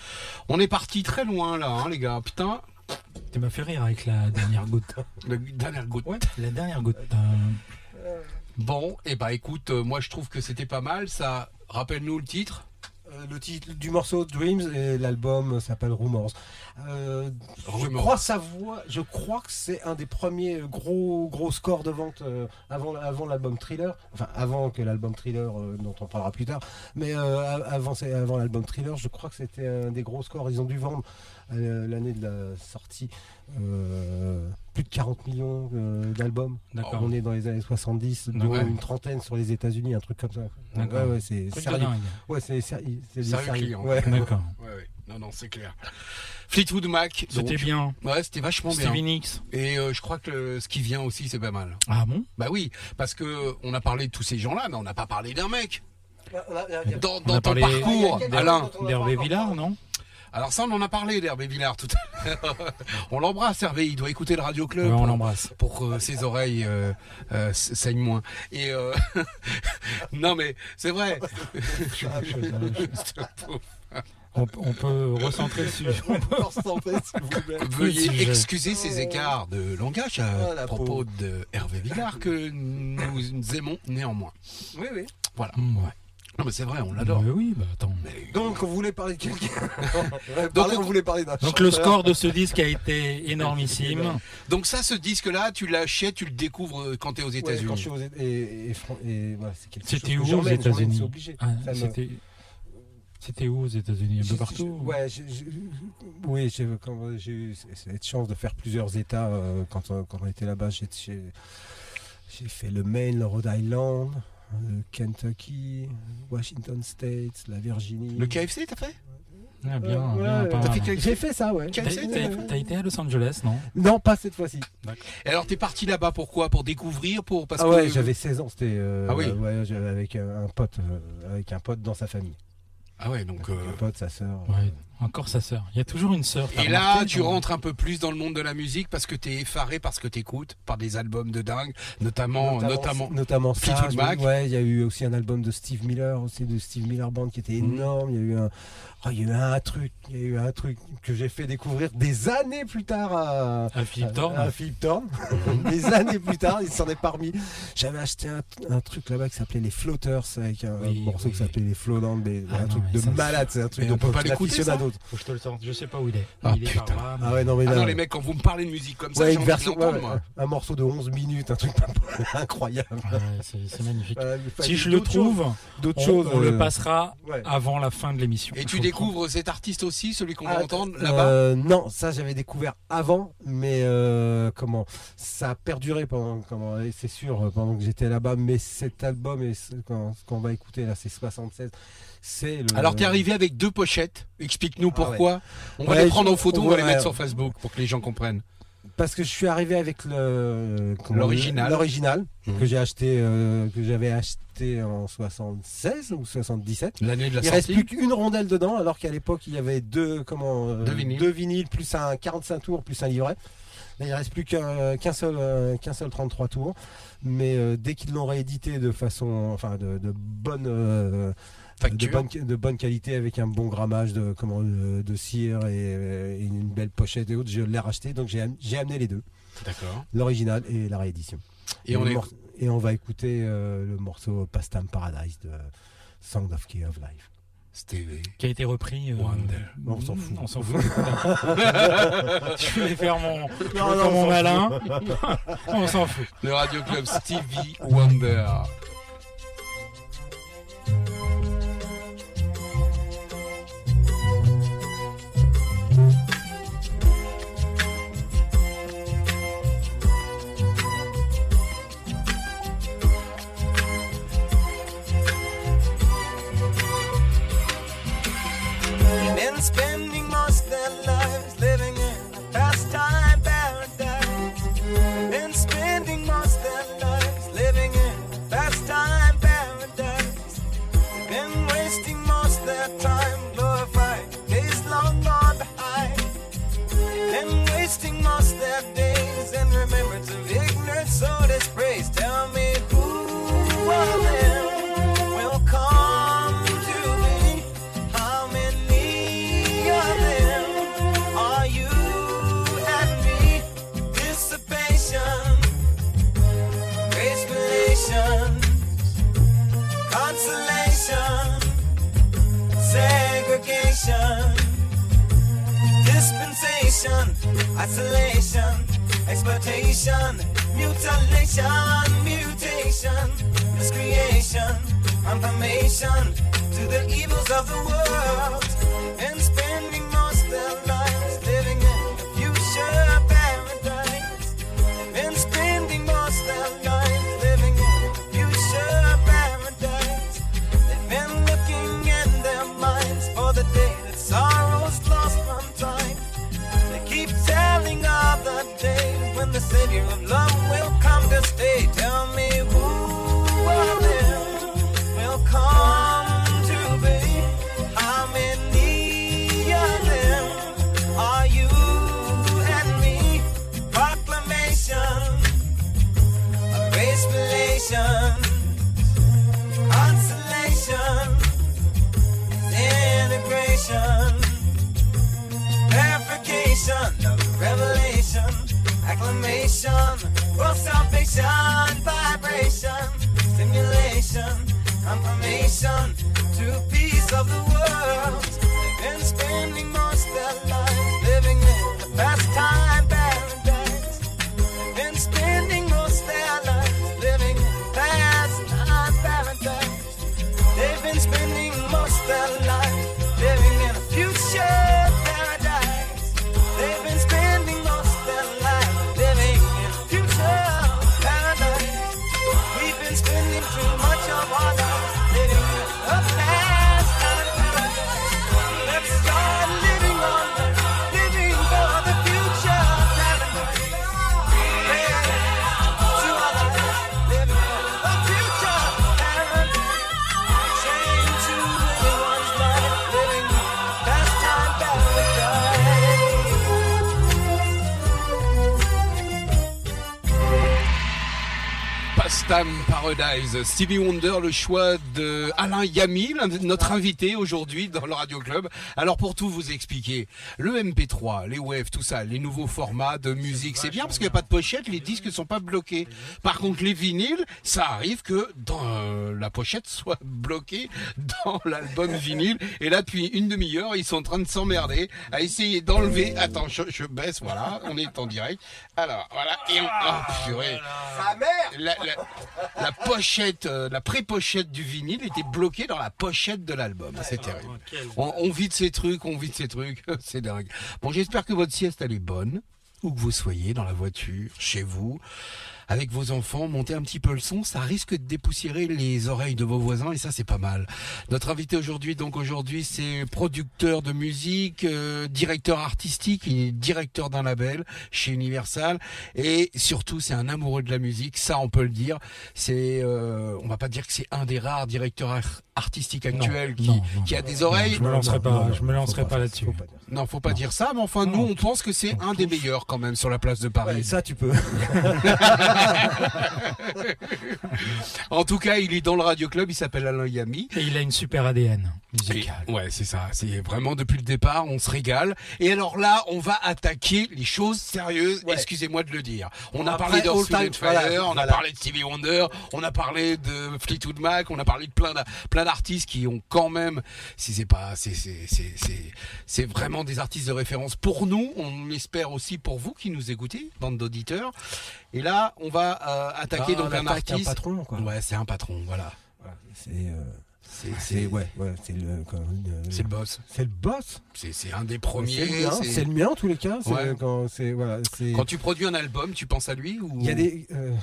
Speaker 1: On est parti très loin là, hein, les gars. Putain,
Speaker 2: Tu m'as fait rire avec la dernière goutte.
Speaker 1: la dernière goutte.
Speaker 2: Ouais, la dernière goutte.
Speaker 1: Bon, et bah écoute, euh, moi je trouve que c'était pas mal. Ça, rappelle-nous le titre.
Speaker 3: Euh, le titre du morceau Dreams et l'album s'appelle Rumors. Euh, je crois savoir, je crois que c'est un des premiers gros gros scores de vente euh, avant avant l'album Thriller, enfin avant que l'album Thriller dont on parlera plus tard, mais euh, avant avant l'album Thriller, je crois que c'était un des gros scores. Ils ont dû vendre l'année de la sortie euh, plus de 40 millions euh, d'albums.
Speaker 2: D'accord.
Speaker 3: On est dans les années 70, dont
Speaker 1: Ouais.
Speaker 3: une trentaine sur les États-Unis, un truc comme ça.
Speaker 2: D'accord.
Speaker 3: Ouais, ouais, c'est sérieux. Ouais, c'est sérieux.
Speaker 1: client.
Speaker 3: Ouais.
Speaker 2: D'accord. [LAUGHS]
Speaker 1: Ouais, ouais. Non, non, c'est clair. Fleetwood Mac.
Speaker 2: C'était bien.
Speaker 1: Ouais, c'était vachement bien.
Speaker 2: Stevie Nicks.
Speaker 1: Et euh, je crois que le- ce qui vient aussi, c'est pas mal.
Speaker 2: Ah bon?
Speaker 1: Bah oui, parce que on a parlé de tous ces gens-là, mais on n'a pas parlé d'un mec. Dans,
Speaker 2: On
Speaker 1: dans
Speaker 2: a
Speaker 1: ton
Speaker 2: parlé-
Speaker 1: parcours, Alain.
Speaker 2: D'Hervé Villard, non?
Speaker 1: Alors ça, on en a parlé d'Hervé Villard tout à l'heure. [LAUGHS] on l'embrasse, Hervé. Il doit écouter le Radio Club.
Speaker 2: Ouais, on
Speaker 1: pour-
Speaker 2: l'embrasse.
Speaker 1: Pour que ses oreilles euh, euh, saignent moins. Et euh, [LAUGHS] non, mais c'est vrai. [LAUGHS]
Speaker 2: On, on peut recentrer le sujet.
Speaker 1: Veuillez
Speaker 2: sujet.
Speaker 1: excuser ces écarts de langage à
Speaker 3: Oh, la
Speaker 1: propos de Hervé Villard que nous aimons néanmoins.
Speaker 3: Oui, oui.
Speaker 1: Voilà.
Speaker 2: Mm, ouais.
Speaker 1: Non, mais c'est vrai, on l'adore.
Speaker 2: Mais oui, bah attends.
Speaker 1: Mais-
Speaker 3: Donc, on voulait parler de quelqu'un. [LAUGHS]
Speaker 1: Donc,
Speaker 3: parler,
Speaker 1: on-
Speaker 3: on voulait parler d'un
Speaker 2: Donc le score de ce disque a été énormissime. [LAUGHS]
Speaker 1: Donc ça, ce disque-là, tu l'achètes, tu le découvres euh, quand tu es aux
Speaker 3: Ouais,
Speaker 1: États-Unis.
Speaker 3: quand je suis aux Éta- et, et, Fran- et voilà, c'est quelque
Speaker 2: C'était où aux États-Unis
Speaker 3: C'est obligé.
Speaker 2: Ah, C'était c'était où aux États-Unis Un peu partout
Speaker 3: Ouais, oui, j'ai eu cette chance de faire plusieurs États euh, quand, on- quand on était là-bas. J'ai fait le Maine, le Rhode Island, Kentucky, Washington State, la Virginie.
Speaker 1: Le KFC, t'as fait?
Speaker 2: Ah, bien,
Speaker 3: Euh,
Speaker 2: bien,
Speaker 3: ouais,
Speaker 1: fait
Speaker 3: J'ai fait ça, ouais.
Speaker 2: T'as
Speaker 1: KFC,
Speaker 2: t'as- t'as été à Los Angeles, non?
Speaker 3: Non, pas cette fois-ci.
Speaker 1: Et alors, t'es parti là-bas pourquoi? Pour découvrir Pour parce
Speaker 3: ah
Speaker 1: que
Speaker 3: ouais, j'avais 16 ans, c'était euh,
Speaker 1: Ah oui.
Speaker 3: ouais, j'avais avec un, un pote, euh, avec un pote dans sa famille.
Speaker 1: Ah ouais, donc. euh,
Speaker 3: Un pote, sa sœur.
Speaker 2: Ouais, encore sa sœur. Il y a toujours une sœur.
Speaker 1: Et là, tu rentres un peu plus dans le monde de la musique parce que t'es effaré par ce que t'écoutes, par des albums de dingue, notamment, notamment.
Speaker 3: notamment ça.
Speaker 1: Mac.
Speaker 3: Ouais, il y a eu aussi un album de Steve Miller, aussi de Steve Miller Band qui était
Speaker 1: Mhm.
Speaker 3: énorme. Il y a eu un, oh, il y a eu un truc, il y a eu un truc que j'ai fait découvrir des années plus tard à,
Speaker 2: À Philippe Thorne.
Speaker 3: à Philippe Thorne. [LAUGHS] des années plus tard, il s'en est parmi. J'avais acheté un, un truc là-bas qui s'appelait les Floaters avec un,
Speaker 2: Oui,
Speaker 3: morceau
Speaker 2: oui.
Speaker 3: qui s'appelait les Flowlands, des-
Speaker 2: Ah
Speaker 3: un
Speaker 2: non,
Speaker 3: truc de malade, c'est un truc de
Speaker 1: on peut pas l'écouter,
Speaker 2: Faut que je te le sorte. Je sais pas où il est.
Speaker 1: Ah,
Speaker 2: il est
Speaker 1: putain.
Speaker 2: par là. mais-
Speaker 3: Ah ouais, non mais
Speaker 1: Ah non, les mecs, quand vous me parlez de musique comme ça,
Speaker 3: ouais,
Speaker 1: j'ai
Speaker 3: une
Speaker 1: envie de
Speaker 3: version, ouais,
Speaker 1: moi.
Speaker 3: un morceau de 11 minutes, un truc [LAUGHS] incroyable.
Speaker 2: Ouais, c'est magnifique.
Speaker 3: Euh,
Speaker 2: Si je le trouve,
Speaker 3: d'autres
Speaker 2: on,
Speaker 3: choses,
Speaker 2: on
Speaker 3: euh,
Speaker 2: le passera
Speaker 3: ouais.
Speaker 2: avant la fin de l'émission.
Speaker 1: Et tu découvres cet artiste aussi, celui qu'on va
Speaker 3: Ah,
Speaker 1: entendre
Speaker 3: euh,
Speaker 1: là-bas
Speaker 3: Non, ça j'avais découvert avant, mais euh, comment Ça a perduré pendant, comment C'est sûr, euh, pendant que j'étais là-bas. Mais cet album et ce qu'on ce qu'on va écouter là, c'est 76. C'est le.
Speaker 1: Alors, t'es arrivé avec deux pochettes. Explique-nous pourquoi. On va
Speaker 3: Ouais,
Speaker 1: les prendre en photo,
Speaker 3: on
Speaker 1: on va
Speaker 3: va-
Speaker 1: les mettre sur Facebook pour que les gens comprennent.
Speaker 3: Parce que je suis arrivé avec le
Speaker 1: L'original.
Speaker 3: l'original
Speaker 1: Mhm.
Speaker 3: que j'ai acheté, euh, que j'avais acheté en 76 ou 77.
Speaker 1: L'année de la
Speaker 3: Il reste
Speaker 1: sortie.
Speaker 3: plus qu'une rondelle dedans, alors qu'à l'époque il y avait deux comment euh,
Speaker 1: Deux vinyles.
Speaker 3: deux vinyles plus un 45 tours plus un livret. Là, il reste plus qu'un seul euh, qu'un seul 33 tours. Mais euh, dès qu'ils l'ont réédité de façon enfin de, de bonne euh, de bonne, de bonne qualité avec un bon grammage de comment de, de cire et, et une belle pochette et autres, je l'ai racheté donc j'ai am- j'ai amené les deux,
Speaker 1: D'accord.
Speaker 3: l'original et la réédition.
Speaker 1: Et on
Speaker 3: le
Speaker 1: est.
Speaker 3: mor- et on va écouter euh, le morceau Pastime Paradise de Song of Key of Life.
Speaker 1: Stevie.
Speaker 2: Qui a été repris. euh,
Speaker 1: Wonder.
Speaker 3: On s'en fout.
Speaker 2: On s'en [LAUGHS] fout. [LAUGHS] je vais faire mon, je vais faire mon malin. [LAUGHS] on s'en fout.
Speaker 1: Le Radio Club Stevie Wonder.
Speaker 6: spend Pastime Paradise,
Speaker 1: Stevie Wonder, le choix de Alain Yami, notre invité aujourd'hui dans le Radio Club. Alors pour tout vous expliquer, le MP3, les waves, tout ça, les nouveaux formats de musique, c'est bien parce qu'il n'y a pas de pochette, les disques ne sont pas bloqués. Par contre les vinyles, ça arrive que dans euh, la pochette soit bloquée dans l'album vinyle. Et là depuis une demi-heure, ils sont en train de s'emmerder à essayer d'enlever. Attends, je, je baisse, voilà, on est en direct. Alors voilà, et on... Oh, purée. La, la- la pochette, euh, la pré-pochette du vinyle était bloquée dans la pochette de l'album. C'est terrible. On, on vit de ces trucs, on vit de ces trucs. [LAUGHS] C'est dingue. Bon, j'espère que votre sieste elle est bonne, où que vous soyez, dans la voiture, chez vous, avec vos enfants, montez un petit peu le son. Ça risque de dépoussiérer les oreilles de vos voisins et ça c'est pas mal. Notre invité aujourd'hui, donc aujourd'hui, c'est producteur de musique, euh, directeur artistique, il est directeur d'un label chez Universal et surtout c'est un amoureux de la musique. Ça on peut le dire. C'est, euh, on va pas dire que c'est un des rares directeurs artistiques actuels qui,
Speaker 2: non, non,
Speaker 1: qui a des oreilles.
Speaker 2: Je me lancerai
Speaker 3: Non,
Speaker 2: pas, je me lancerai
Speaker 3: pas
Speaker 2: là-dessus.
Speaker 1: Non, faut pas dire ça, mais enfin nous on pense que c'est un des meilleurs quand même sur la place de Paris.
Speaker 3: Ouais, ça, tu peux. [LAUGHS]
Speaker 1: En tout cas, il est dans le Radio Club, il s'appelle Alain Yami.
Speaker 2: Et il a une super ADN musicale.
Speaker 1: Et- ouais, c'est ça. C'est vraiment depuis le départ, on se régale. Et alors là, on va attaquer les choses sérieuses.
Speaker 3: Ouais.
Speaker 1: Excusez-moi de le dire. On a parlé and Fire,
Speaker 3: voilà,
Speaker 1: on a parlé de Stevie Wonder, on a parlé de Fleetwood Mac, on a parlé de plein plein d'artistes qui ont quand même, si c'est pas, c'est c'est c'est c'est c'est vraiment des artistes de référence pour nous. On l'espère aussi pour vous qui nous écoutez, bande d'auditeurs. Et là, on va euh, attaquer
Speaker 3: Ah,
Speaker 1: donc
Speaker 3: on
Speaker 1: un
Speaker 3: attaque un
Speaker 1: artiste.
Speaker 3: patron, quoi.
Speaker 1: Ouais, c'est un patron. Voilà.
Speaker 3: Voilà, C'est, euh,
Speaker 1: C'est
Speaker 3: c'est,
Speaker 1: c'est
Speaker 3: ouais, ouais, c'est le, quand- le-
Speaker 1: c'est le boss.
Speaker 3: c'est le boss.
Speaker 1: C'est c'est un des
Speaker 3: C'est
Speaker 1: premiers. c'est-
Speaker 3: c'est le mien en tous les cas. C'est
Speaker 1: Ouais.
Speaker 3: quand c'est voilà, c'est.
Speaker 1: Quand tu produis un album, tu penses à lui ou
Speaker 3: Il y a des. euh,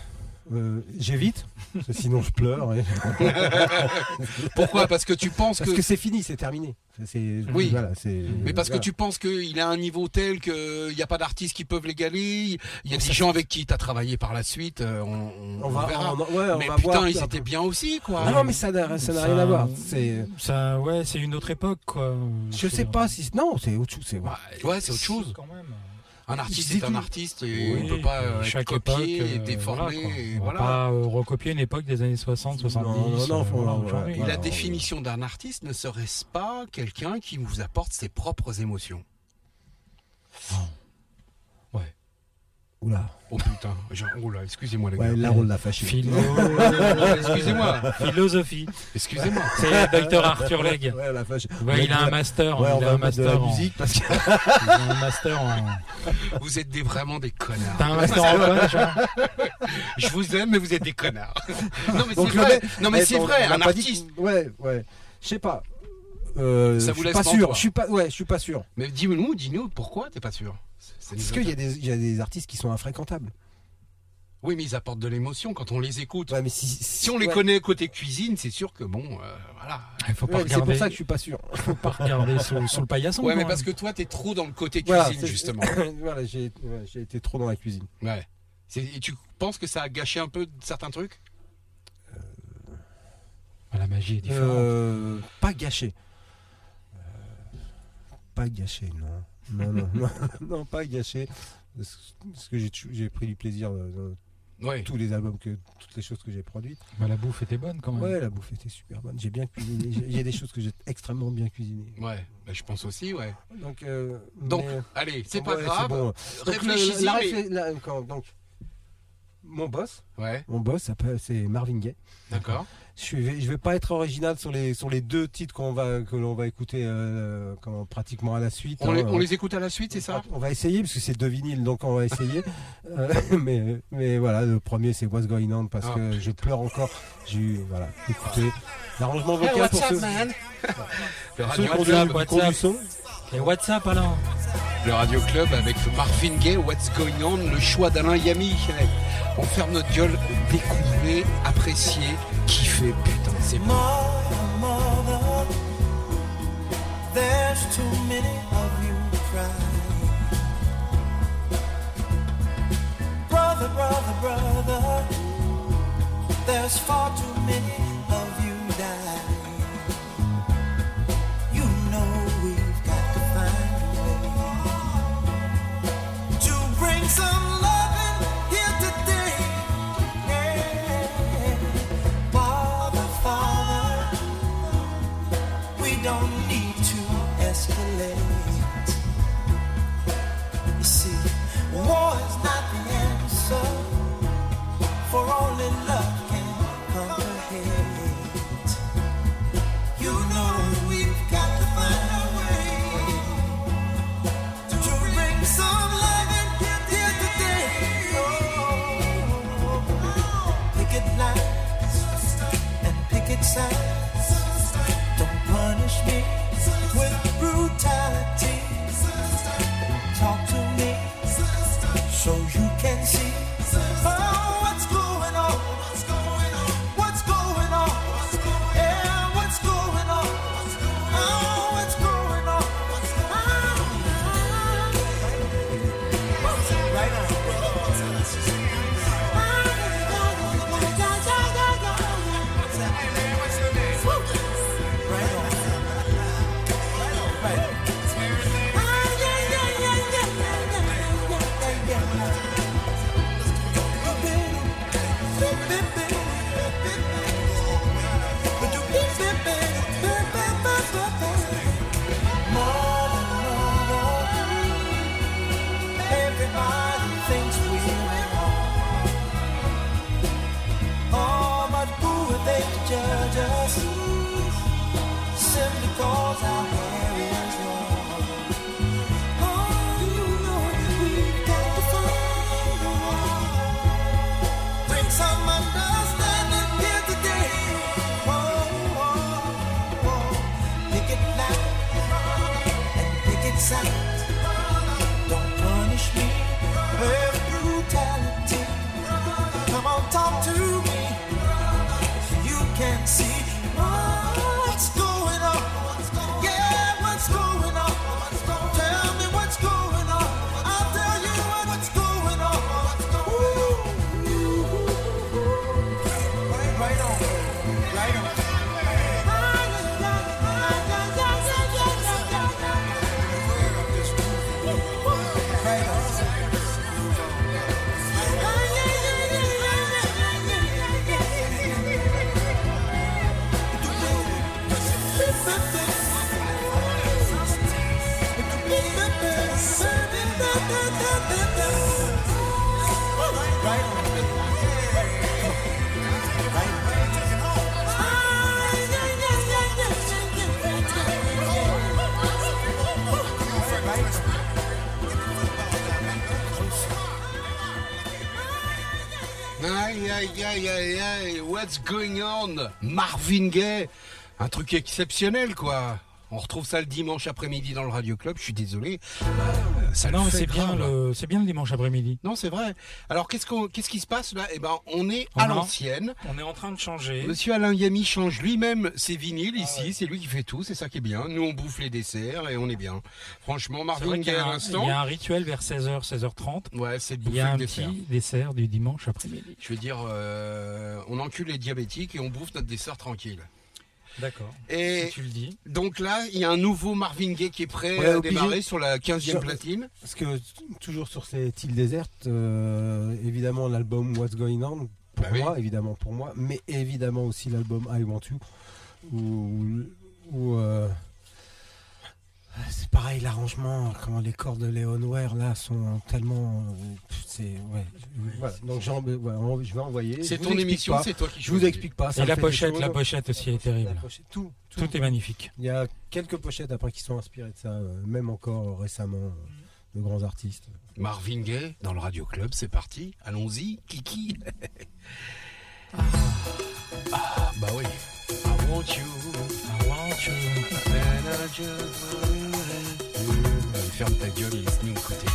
Speaker 3: euh, j'évite, que sinon je pleure. et- [LAUGHS]
Speaker 1: Pourquoi? Parce que tu penses
Speaker 3: Parce
Speaker 1: que.
Speaker 3: que c'est fini, c'est terminé.
Speaker 1: Oui.
Speaker 3: Voilà,
Speaker 1: Mais parce que tu penses qu'il a un niveau tel qu'il n'y a pas d'artistes qui peuvent l'égaler. Il y a des gens avec qui tu as travaillé par la suite. euh, On, on-
Speaker 3: On
Speaker 1: on
Speaker 3: va,
Speaker 1: verra.
Speaker 3: on- ouais, on
Speaker 1: mais
Speaker 3: va
Speaker 1: putain,
Speaker 3: voir.
Speaker 1: ils étaient bien aussi, quoi.
Speaker 3: Ah non, mais ça n'a, rien à voir. C'est,
Speaker 2: Ça, ouais, c'est une autre époque, quoi.
Speaker 3: je sais pas si, non, c'est autre chose. C'est,
Speaker 1: Ouais, ouais, c'est autre chose.
Speaker 2: Quand même.
Speaker 1: Un artiste est un artiste et
Speaker 2: Oui,
Speaker 1: on peut pas être
Speaker 2: chaque
Speaker 1: copié
Speaker 2: époque,
Speaker 1: et déformé.
Speaker 2: voilà, quoi.
Speaker 1: et
Speaker 2: On va
Speaker 1: voilà.
Speaker 2: pas recopier une époque des années 60, 70.
Speaker 3: non, non,
Speaker 2: euh.
Speaker 1: Et la définition d'un artiste ne serait-ce pas quelqu'un qui vous apporte ses propres émotions?
Speaker 3: Oula.
Speaker 1: Oh putain, genre, là, excusez-moi les gars.
Speaker 3: Ouais, là, on l'a fâché.
Speaker 2: Philo- [LAUGHS]
Speaker 1: Excusez-moi,
Speaker 2: Philosophie.
Speaker 1: excusez-moi.
Speaker 2: C'est Docteur Arthur Legge.
Speaker 3: Ouais, on l'a fâché.
Speaker 2: Ouais, il a un master.
Speaker 3: Ouais, on
Speaker 2: il a un master
Speaker 3: la
Speaker 2: en-
Speaker 3: musique parce que.
Speaker 2: il a un master en.
Speaker 1: Vous êtes des, vraiment des connards.
Speaker 2: T'as un master en quoi, genre
Speaker 1: Je vous aime, mais vous êtes des connards. [LAUGHS] Non mais c'est vrai.
Speaker 3: mec-
Speaker 1: Non mais
Speaker 3: Eh,
Speaker 1: c'est vrai, un
Speaker 3: dit-
Speaker 1: artiste.
Speaker 3: Ouais, ouais. Je sais pas. Euh,
Speaker 1: Ça
Speaker 3: je
Speaker 1: vous
Speaker 3: suis
Speaker 1: laisse
Speaker 3: pas
Speaker 1: pantois.
Speaker 3: sûr. Je suis pas. Ouais, je suis pas sûr.
Speaker 1: Mais dis-nous, dis-nous, pourquoi t'es pas sûr?
Speaker 3: Parce qu'il y, a des- il y a des artistes qui sont infréquentables.
Speaker 1: Oui, mais ils apportent de l'émotion quand on les écoute.
Speaker 3: Ouais, mais si,
Speaker 1: Si on les
Speaker 3: ouais.
Speaker 1: connaît côté cuisine, c'est sûr que bon, euh, voilà.
Speaker 2: Il faut pas
Speaker 3: Ouais, c'est pour ça que je suis pas sûr.
Speaker 2: faut pas regarder sous le paillasson.
Speaker 1: Ouais, mais parce que toi, t'es trop dans le côté cuisine justement. [LAUGHS]
Speaker 3: voilà, j'ai été trop dans la cuisine.
Speaker 1: Ouais. Et tu penses que ça a gâché un peu certains trucs?
Speaker 2: La magie est différente.
Speaker 3: Euh, pas gâché. Euh, pas gâché, non. Non, [LAUGHS] non, non, non, pas gâché. Parce que j'ai pris du plaisir dans
Speaker 1: Ouais.
Speaker 3: tous les albums, que toutes les choses que j'ai produites.
Speaker 2: Bah, la bouffe était bonne quand même.
Speaker 3: Ouais, la bouffe était super bonne. J'ai bien cuisiné. J'ai- Il y a des choses que j'ai extrêmement bien cuisinées.
Speaker 1: Ouais, bah, je pense aussi, ouais.
Speaker 3: Donc, euh,
Speaker 1: Donc,
Speaker 3: mais-
Speaker 1: allez, c'est pas
Speaker 3: Ouais,
Speaker 1: grave.
Speaker 3: bon. La
Speaker 1: mais-
Speaker 3: donc, mon boss,
Speaker 1: Ouais,
Speaker 3: mon boss, s'appelle- c'est Marvin Gaye.
Speaker 1: d'accord.
Speaker 3: Je vais, je vais pas être original sur les sur les deux titres qu'on va que l'on va écouter euh, comment, pratiquement à la suite.
Speaker 1: On,
Speaker 3: hein.
Speaker 1: les, on les écoute à la suite, c'est ça?
Speaker 3: On va essayer parce que c'est deux vinyles, donc on va essayer. [LAUGHS] Euh, mais mais voilà, le premier c'est What's Going On parce
Speaker 1: Ah,
Speaker 3: que je pleure encore. J'ai eu voilà, écoutez l'arrangement
Speaker 1: Hey,
Speaker 3: vocal
Speaker 1: what's
Speaker 3: pour
Speaker 1: up,
Speaker 3: ceux,
Speaker 1: man Le [LAUGHS]
Speaker 3: ceux qui ont du- son.
Speaker 2: Et WhatsApp alors?
Speaker 1: Le Radio Club avec Marvin Gaye, What's Going On, le choix d'Alain Yami. On ferme notre gueule, découvrez, appréciez, kiffez, putain, c'est bon.
Speaker 7: Brother, brother, brother, there's far too many some what's going on
Speaker 1: Marvin Gaye? Un truc exceptionnel, quoi. On retrouve ça le dimanche après-midi dans le Radio Club, je suis désolé. Ça
Speaker 2: Non, c'est bien le, c'est bien le dimanche après-midi.
Speaker 1: Non, c'est vrai. Alors, qu'est-ce qu'on, qu'est-ce qui se passe là? Eh ben, on est
Speaker 2: On
Speaker 1: à l'ancienne.
Speaker 2: On est en train de changer.
Speaker 1: Monsieur Alain Yami change lui-même ses vinyles ici. C'est lui qui fait tout. C'est ça qui est bien. Nous, on bouffe les desserts et on est bien. Franchement, Marvin Gaye à l'instant.
Speaker 2: il y a un rituel vers 16h, 16h30.
Speaker 1: Ouais, c'est de
Speaker 2: Il y a un
Speaker 1: le
Speaker 2: petit
Speaker 1: dessert.
Speaker 2: dessert du dimanche après-midi.
Speaker 1: Je veux dire, euh, on encule les diabétiques et on bouffe notre dessert tranquille.
Speaker 2: D'accord.
Speaker 1: Et
Speaker 2: Si tu le dis.
Speaker 1: donc là, il y a un nouveau Marvin Gaye qui est prêt
Speaker 3: Ouais,
Speaker 1: à
Speaker 3: obligé.
Speaker 1: démarrer sur la 15e
Speaker 3: Sur-
Speaker 1: platine.
Speaker 3: Parce que toujours sur cette île déserte, euh, évidemment l'album What's Going On pour
Speaker 1: Bah oui.
Speaker 3: moi, évidemment pour moi, mais évidemment aussi l'album I Want You, où, où, euh, c'est pareil l'arrangement, comment les cordes de Leon Ware là sont tellement, euh, c'est ouais, voilà. Donc j'en- ouais, on- je vais envoyer.
Speaker 1: C'est ton émission, c'est toi qui
Speaker 3: Je vous explique pas. ça
Speaker 2: Et la pochette, la pochette aussi est terrible.
Speaker 3: pochette, tout,
Speaker 2: Tout est magnifique.
Speaker 3: Il y a quelques pochettes après qui sont inspirées de ça, euh, même encore euh, récemment, euh, de grands artistes.
Speaker 1: Marvin Gaye dans le Radio Club, c'est parti. Allons-y, Kiki. [LAUGHS] ah, bah oui. I want you.
Speaker 2: I want you. [LAUGHS]
Speaker 1: and I just want you. Allez, Ferme ta gueule et laisse-nous écouter.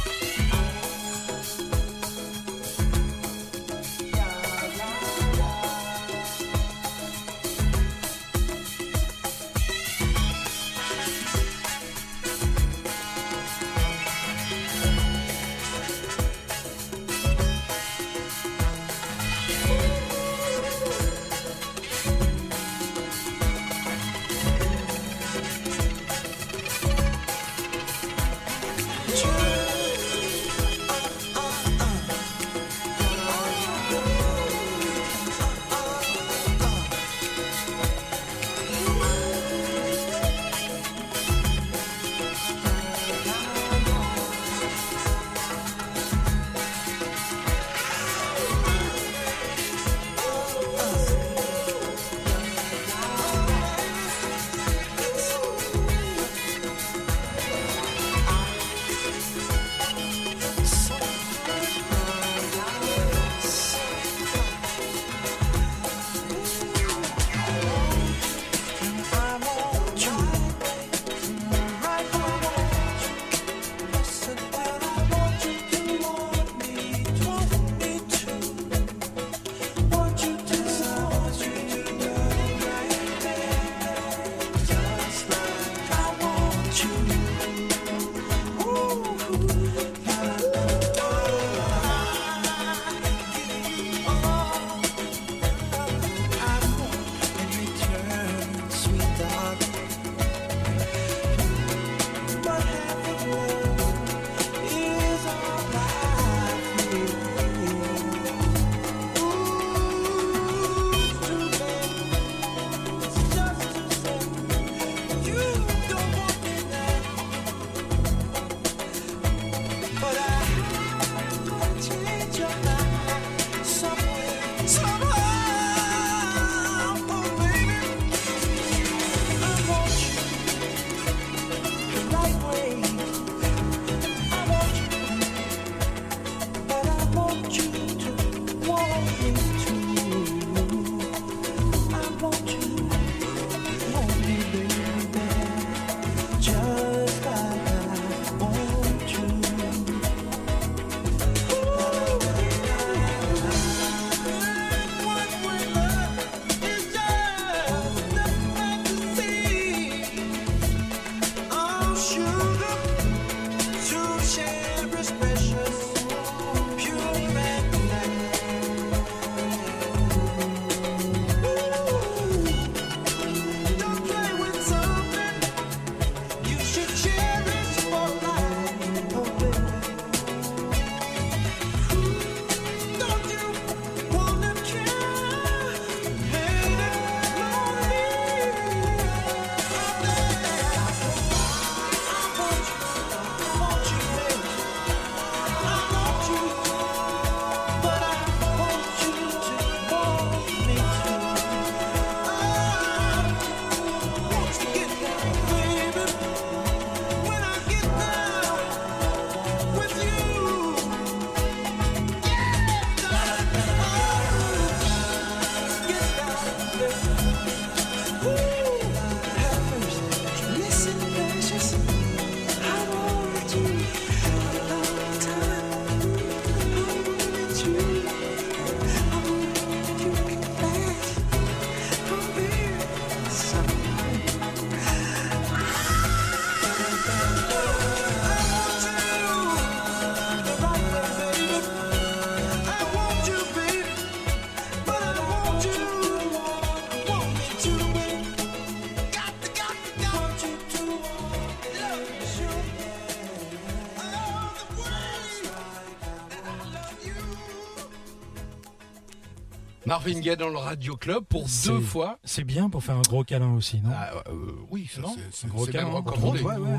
Speaker 1: Marvin Gaye dans le Radio Club pour deux fois.
Speaker 2: C'est bien pour faire un gros câlin aussi, non
Speaker 1: Ah, euh, oui, ça,
Speaker 2: Non,
Speaker 1: c'est-
Speaker 2: un gros câlin,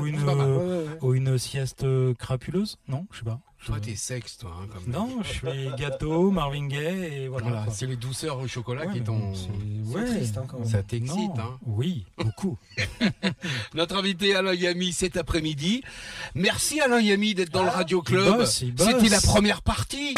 Speaker 2: ou, une, [LAUGHS] euh, ou une sieste euh, crapuleuse? Non, je sais pas.
Speaker 1: Toi, t'es sexe, toi. hein, comme
Speaker 2: Non, je suis gâteau, Marvin Gaye et voilà.
Speaker 1: Voilà, c'est les douceurs au chocolat
Speaker 2: Ouais,
Speaker 1: qui t'ont.
Speaker 2: ouais.
Speaker 3: triste, hein, quand même.
Speaker 1: Ça t'excite, hein.
Speaker 2: Oui, beaucoup. [LAUGHS]
Speaker 1: Notre invité Alain Yami cet après-midi. Merci Alain Yami d'être dans le Radio Club. C'était la première partie.